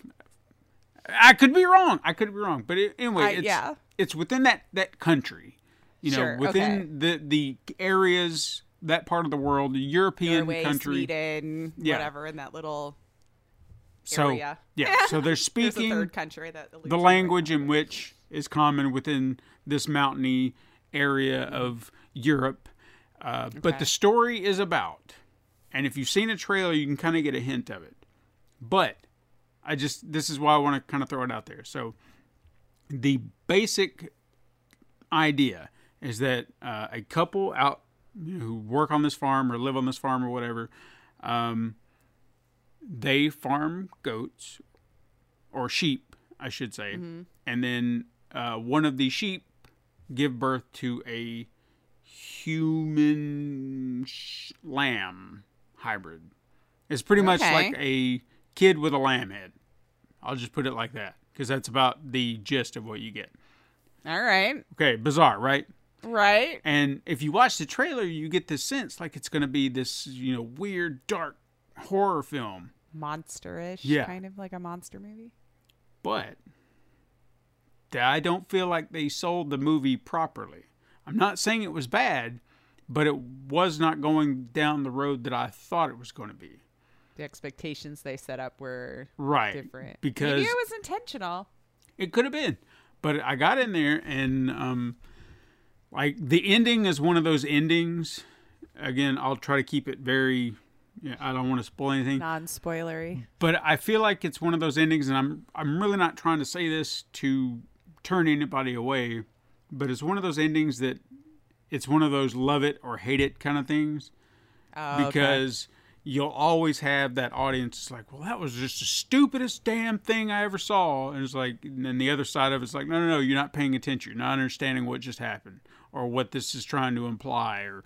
I could be wrong. I could be wrong, but it, anyway, I- it's, yeah. it's within that that country. You know, Sure, within the the areas that part of the world, the European Norway, country. Sweden, Yeah. whatever in that little so area. yeah, <laughs> so they're speaking third country that the language in which is common within this mountainy area of Europe. Uh, But the story is about, and if you've seen a trailer, you can kind of get a hint of it. But I just, this is why I want to kind of throw it out there. So the basic idea is that uh, a couple out you know, who work on this farm or live on this farm or whatever, um, they farm goats or sheep, I should say, and then uh, one of the sheep give birth to a human sh- lamb hybrid. It's pretty much like a kid with a lamb head. I'll just put it like that because that's about the gist of what you get. All right. Okay, bizarre, right? Right. And if you watch the trailer, you get this sense like it's going to be this, you know, weird, dark horror film. Monsterish. Yeah. Kind of like a monster movie. But I don't feel like they sold the movie properly. I'm not saying it was bad, but it was not going down the road that I thought it was going to be. The expectations they set up were Right. different. Because Maybe it was intentional. It could have been, but I got in there and um, like the ending is one of those endings. Again, I'll try to keep it very. Yeah, I don't want to spoil anything, Non spoilery. but I feel like it's one of those endings, and I'm I'm really not trying to say this to turn anybody away, but it's one of those endings that it's one of those love it or hate it kind of things. Oh, okay. because you'll always have that audience it's like well that was just the stupidest damn thing i ever saw. And it's like and then the other side of it's like no no no you're not paying attention. You're not understanding what just happened or what this is trying to imply or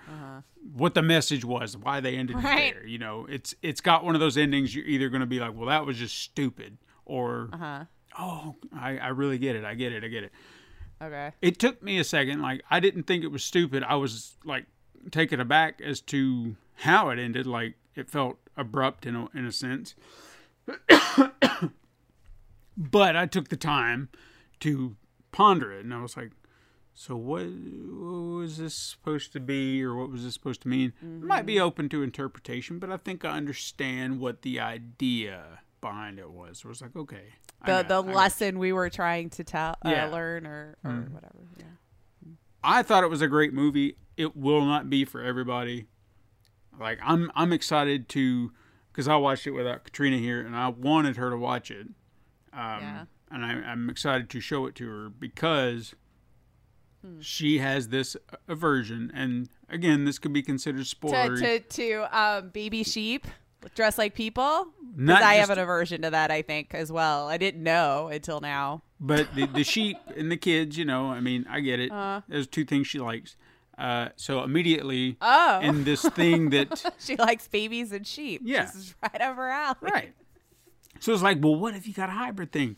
what the message was why they ended Uh-huh. Right. it there you know it's it's got one of those endings you're either going to be like well that was just stupid or Uh-huh. oh I, I really get it i get it i get it Okay. it took me a second. Like I didn't think it was stupid. I was like taken aback as to how it ended. Like it felt abrupt in a, in a sense. <coughs> but I took the time to ponder it, and I was like, "So what, what was this supposed to be, or what was this supposed to mean?" It might be open to interpretation, but I think I understand what the idea behind it was. So I was like, "Okay." The got- the I lesson we were trying to tell, uh, Yeah. learn, or, or Mm. whatever. Yeah. I thought it was a great movie. It will not be for everybody. Like I'm I'm excited to because I watched it without Katrina here and I wanted her to watch it. Um, Yeah. And I, I'm excited to show it to her because Hmm. she has this aversion. And again, this could be considered To spoiler. to to um, baby sheep dress like people. Not Because I have an aversion to that. I think as well. I didn't know until now. But the, the <laughs> sheep and the kids, you know, I mean, I get it. Uh. There's two things she likes. Uh, so immediately Oh. in this thing that <laughs> she likes babies and sheep. Yeah. This is right over alley. Right. So it's like, well, what if you got a hybrid thing?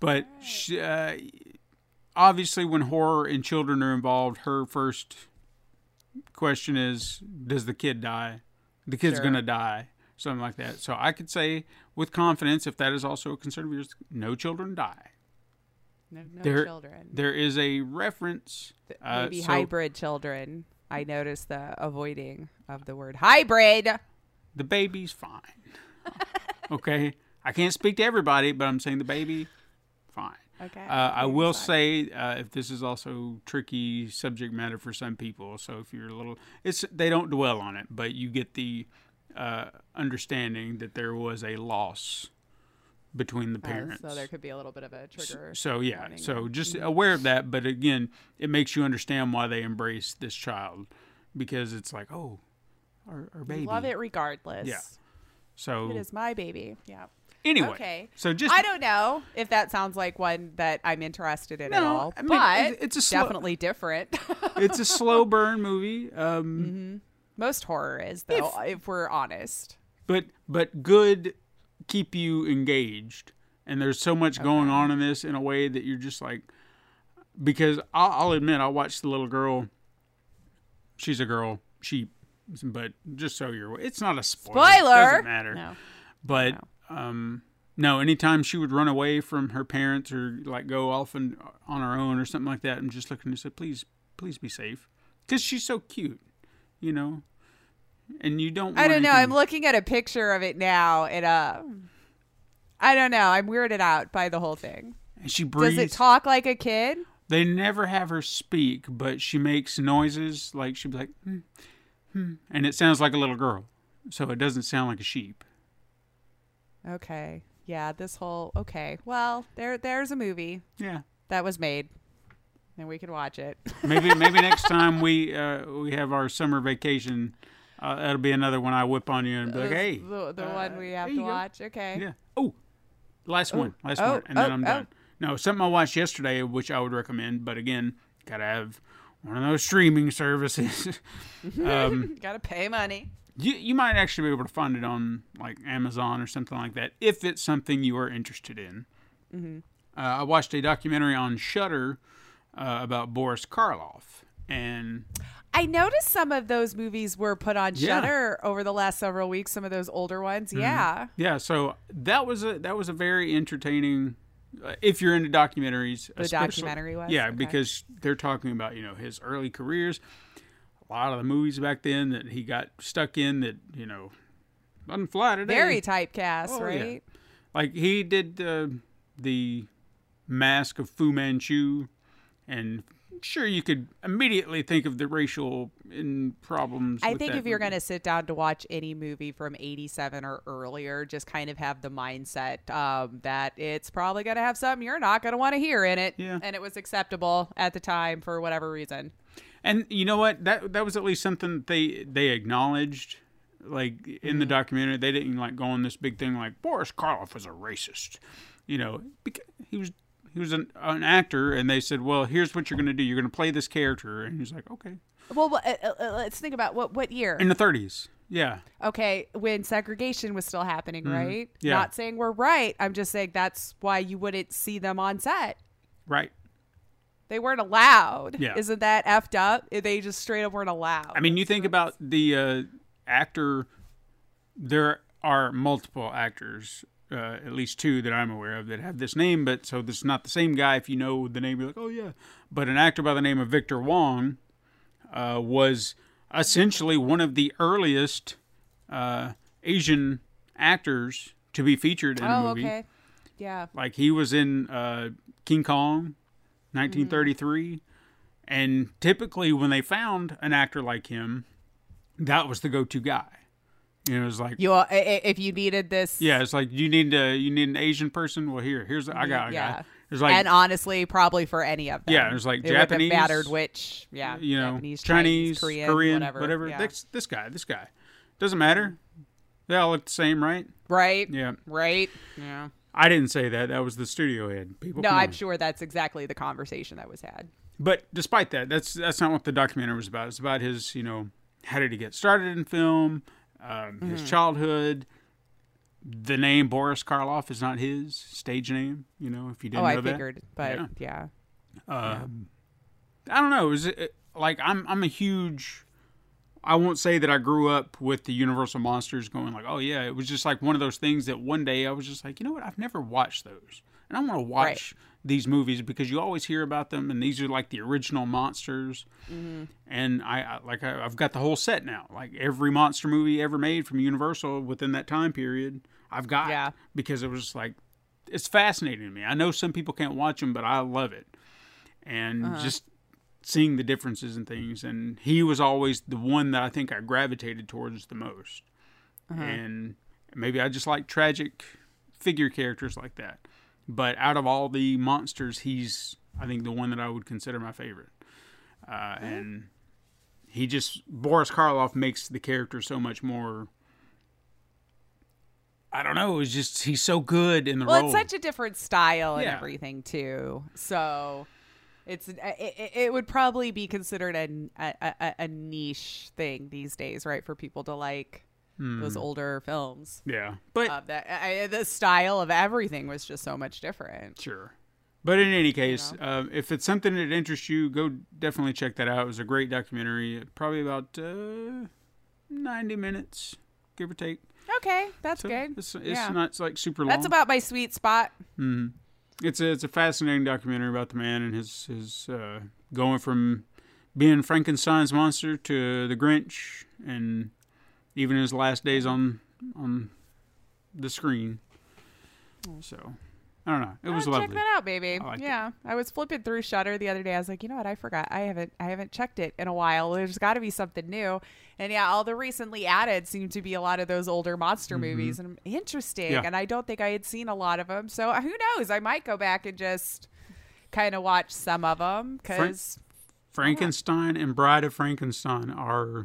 But she, uh, obviously, when horror and children are involved, her first question is, does the kid die? The kid's Sure. to die. Something like that. So I could say with confidence, if that is also a concern of yours, no children die. No, no There- children. There is a reference. Uh, Maybe so hybrid children. I noticed the avoiding of the word hybrid. the baby's fine. <laughs> okay? I can't speak to everybody, but I'm saying the baby. Okay. Uh, I will say uh, if this is also tricky subject matter for some people, so if you're a little, it's they don't dwell on it, but you get the uh, understanding that there was a loss between the parents. so there could be a little bit of a trigger. So yeah, warning so just aware of that. But again, it makes you understand why they embrace this child because it's like, oh, our, our baby. Love it regardless. Yeah. So It is my baby. Yeah. Anyway, Okay. so just I don't know if that sounds like one that I'm interested in at all, I mean, but it's a slow- definitely different. <laughs> it's a slow burn movie. Um, Most horror is, though, if, we're honest. but but good keep you engaged and there's so much going on in this in a way that you're just like because I'll, I'll admit i watched the little girl she's a girl She, but just so you're it's not a spoiler, Spoiler. doesn't matter No. but um no anytime she would run away from her parents or like go off and on her own or something like that i'm just looking to say please please be safe because she's so cute you know and you don't I don't know. anything- I'm looking at a picture of it now, and uh, I don't know. I'm weirded out by the whole thing. and she breathes. Does it talk like a kid? They never have her speak, but she makes noises like she'd be like, hmm, hmm, and it sounds like a little girl, so it doesn't sound like a sheep. Okay. Yeah. This whole okay. Well, there there's a movie Yeah, that was made, and we can watch it. <laughs> maybe maybe next time we uh, we have our summer vacation, uh, that'll be another one I whip on you and be like, hey, the, the uh, one we have to you go. watch. Okay. yeah, oh, last one, last oh, one, and then oh, I'm oh. done. No, something I watched yesterday, which I would recommend, but again, gotta have one of those streaming services. <laughs> um, <laughs> Gotta pay money. You you might actually be able to find it on like Amazon or something like that if it's something you are interested in. Mm-hmm. Uh, I watched a documentary on Shudder uh, about Boris Karloff, and I noticed some of those movies were put on Yeah. Mm-hmm. Shudder over the last several weeks. Some of those older ones. Yeah. yeah, so that was a that was a very entertaining. Uh, if you're into documentaries, The documentary was? yeah, Okay. because they're talking about you know his early careers, a lot of the movies back then that he got stuck in that you know doesn't fly today. Very typecast, Oh, yeah. right? Like he did uh, the mask of Fu Manchu, and sure you could immediately think of the racial in problems. I think if you're going to sit down to watch any movie from 87 or earlier, just kind of have the mindset um, that it's probably going to have something you're not going to want to hear in it. Yeah. And it was acceptable at the time for whatever reason. And you know what that that was at least something that they they acknowledged. Like in the Mm-hmm. documentary, they didn't like go on this big thing like Boris Karloff was a racist, you know, because he was he was an, an actor, and they said, well, here's what you're going to do. You're going to play this character, and he's like, okay, Well, uh, uh, let's think about what, what year? in the 30s, yeah, okay, when segregation was still happening, right? Mm-hmm. Yeah. Not saying we're right. I'm just saying that's why you wouldn't see them on set. right. They weren't allowed. Yeah. Isn't that effed up? They just straight up weren't allowed. I mean, you think about the uh, actor. There are multiple actors, uh, at least two that I'm aware of, that have this name. But so this is not the same guy. If you know the name, you're like, oh yeah. But an actor by the name of Victor Wong uh, was essentially one of the earliest uh, Asian actors to be featured in a oh, movie. okay. Yeah. Like he was in uh, King Kong, Mm-hmm. 1933, and typically when they found an actor like him, that was the go-to guy. You know, it was like, You i- i- if you needed this yeah, it's like you need a you need an Asian person. Well, here, here's I got a Yeah. guy. It's like and honestly, probably for any of them. Yeah, there's like it Japanese, mattered which. Yeah, you know, Japanese, Chinese, Korean, Korean, whatever. yeah. This, this guy, this guy, doesn't matter. They all look the same, right? right. Yeah. Right. Yeah. I didn't say that. That was the studio head. People. No, I'm on. sure that's exactly the conversation that was had. But despite that, that's that's not what the documentary was about. It's about his, you know, how did he get started in film, um, his Mm-hmm. childhood. The name Boris Karloff is not his stage name. You know, if you didn't know. oh, I that. figured, but Yeah. yeah. Um, I don't know. Was it, like I'm I'm a huge. I won't say that I grew up with the Universal monsters going like, oh yeah. It was just like one of those things that one day I was just like, you know what? I've never watched those, and I want to watch these movies because you always hear about them, and these are like the original monsters. Mm-hmm. And I, I like I, I've got the whole set now. Like every monster movie ever made from Universal within that time period, I've got Yeah. because it was like it's fascinating to me. I know some people can't watch them, but I love it, and Uh-huh. just seeing the differences and things. And he was always the one that I think I gravitated towards the most, Uh-huh. and maybe I just like tragic figure characters like that. But out of all the monsters, he's I think the one that I would consider my favorite, uh, and he just Boris Karloff makes the character so much more. I don't know. It's just he's so good in the Well, role. it's such a different style and Yeah. everything too. So it's it, it, it would probably be considered a, a, a, niche thing these days, right? For people to like those Hmm. older films. yeah, but Of that, I, the style of everything was just so much different. Sure. But in any case, uh, if it's something that interests you, go definitely check that out. It was a great documentary. Probably about uh, 90 minutes, give or take. Okay, that's So good. It's, it's yeah, not it's like super long. that's about my sweet spot. It's a, it's a fascinating documentary about the man and his, his uh, going from being Frankenstein's monster to the Grinch and even his last days on on the screen. So, I don't know. It was Oh, lovely. Check that out, baby. it. yeah, I was flipping through Shudder the other day. I was like, you know what? I forgot. I haven't. I haven't checked it in a while. There's got to be something new. And yeah, all the recently added seem to be a lot of those older monster movies, and interesting. Mm-hmm. Yeah. And I don't think I had seen a lot of them. So who knows? I might go back and just kind of watch some of them because Frankenstein and Bride of Frankenstein are I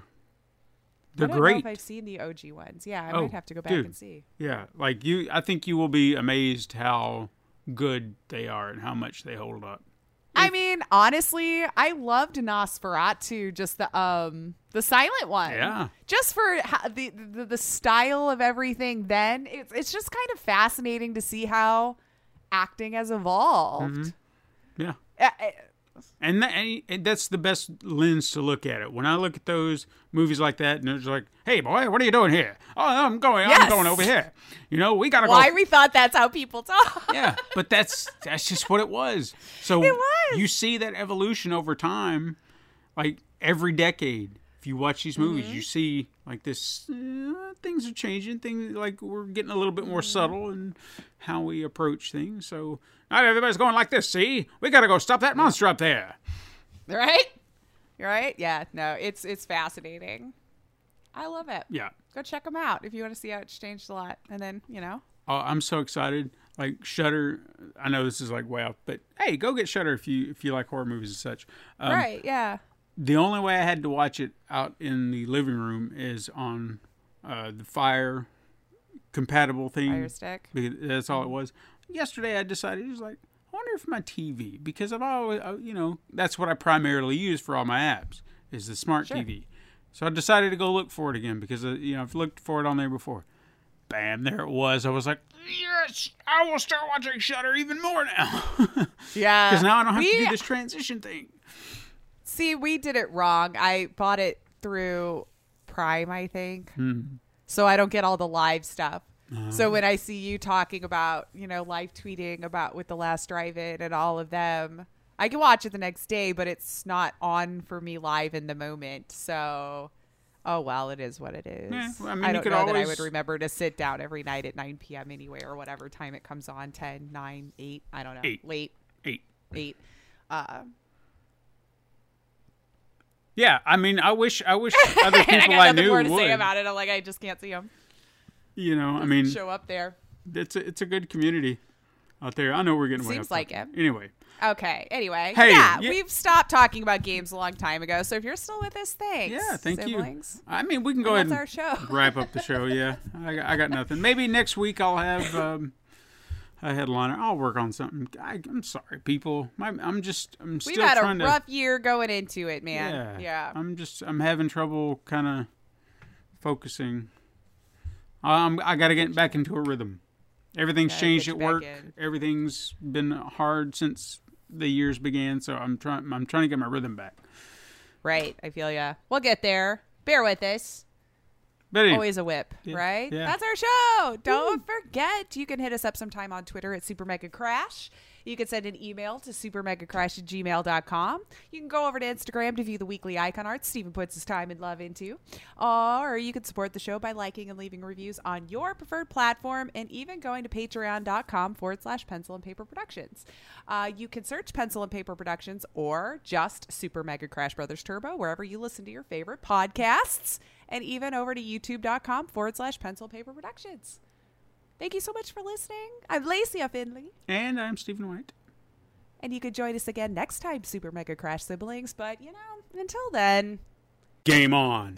they're don't know great. if I've seen the OG ones. Yeah, I Oh, might have to go back dude. and see. Yeah, like you I think you will be amazed how good they are and how much they hold up. I mean, honestly, I loved Nosferatu, just the um the silent one. Yeah. Just for how, the, the the style of everything. Then it's it's just kind of fascinating to see how acting has evolved. Yeah. Uh, uh, And, that, and that's the best lens to look at it. When I look at those movies like that, and it's like, "Hey, boy, what are you doing here? Oh, I'm going, I'm going over here. You know, we gotta why go." we thought that's how people talk. yeah, but that's that's just what it was. So It was. you see that evolution over time, like every decade. If you watch these movies, Mm-hmm. you see like this. Uh, things are changing. Things like we're getting a little bit more Mm-hmm. subtle in how we approach things. So not everybody's going like this. See, we got to go stop that monster up there. right? Right? Yeah. No, it's it's fascinating. I love it. Yeah. Go check them out if you want to see how it's changed a lot. And then you know, Oh, I'm so excited. Like Shudder, I know this is like way off, but hey, go get Shudder if you if you like horror movies and such. Um, right? Yeah. the only way I had to watch it out in the living room is on uh, the Fire compatible thing. Fire stick. Because that's all it was. Yesterday, I decided was like, I wonder if my TV, because I've always, uh, you know, that's what I primarily use for all my apps is the smart Sure. TV. So I decided to go look for it again because uh, you know I've looked for it on there before. Bam, there it was. I was like, yes, I will start watching Shudder even more now <laughs> Yeah. because now I don't have to do this transition thing. See, we did it wrong. I bought it through Prime, I think. Hmm. So I don't get all the live stuff. So when I see you talking about, you know, live tweeting about with the last drive-in and all of them, I can watch it the next day, but it's not on for me live in the moment. So, oh well, it is what it is. Yeah, well, I mean, you don't could know that I would remember to sit down every night at 9 p.m. anyway, or whatever time it comes on 10, 9, 8. I don't know. Eight. Late, Eight. 8. Uh, Yeah, I mean, I wish, I wish <laughs> other I people got I, knew would. say about it. I'm like, I just can't see them You know, I mean, show up there. it's a, it's a good community out there. I know we're getting way Seems like it. Anyway, Okay. Anyway, Hey, yeah, yeah. we've stopped talking about games a long time ago. So if you're still with us, thanks. yeah, thank siblings. you. I mean, we can go And ahead and our show. <laughs> wrap up the show. Yeah, I, got- I got nothing. Maybe next week I'll have um, a headliner. I'll work on something. I, I'm sorry, people. My, I'm just, I'm We've still had a trying to. rough year going into it, man. yeah, Yeah. I'm just, I'm having trouble kind of focusing. Um, I got to get back into a rhythm. Everything's changed at work. in. Everything's been hard since the years began. So I'm trying. I'm trying to get my rhythm back. Right. I feel ya. We'll get there. Bear with us. But Always a whip, Yeah, right? yeah. That's our show. Don't forget, you can hit us up sometime on Twitter at Super Mega Crash. You can send an email to supermegacrash at gmail.com. You can go over to Instagram to view the weekly icon art Stephen puts his time and love into. Or you can support the show by liking and leaving reviews on your preferred platform and even going to patreon.com forward slash pencil and paper productions. Uh, you can search Pencil and Paper Productions or just Super Mega Crash Brothers Turbo wherever you listen to your favorite podcasts and even over to youtube.com forward slash pencil paper productions. Thank you so much for listening. I'm Lacey Finley. And I'm Stephen White. And you could join us again next time, Super Mega Crash siblings. But, you know, until then, Game on.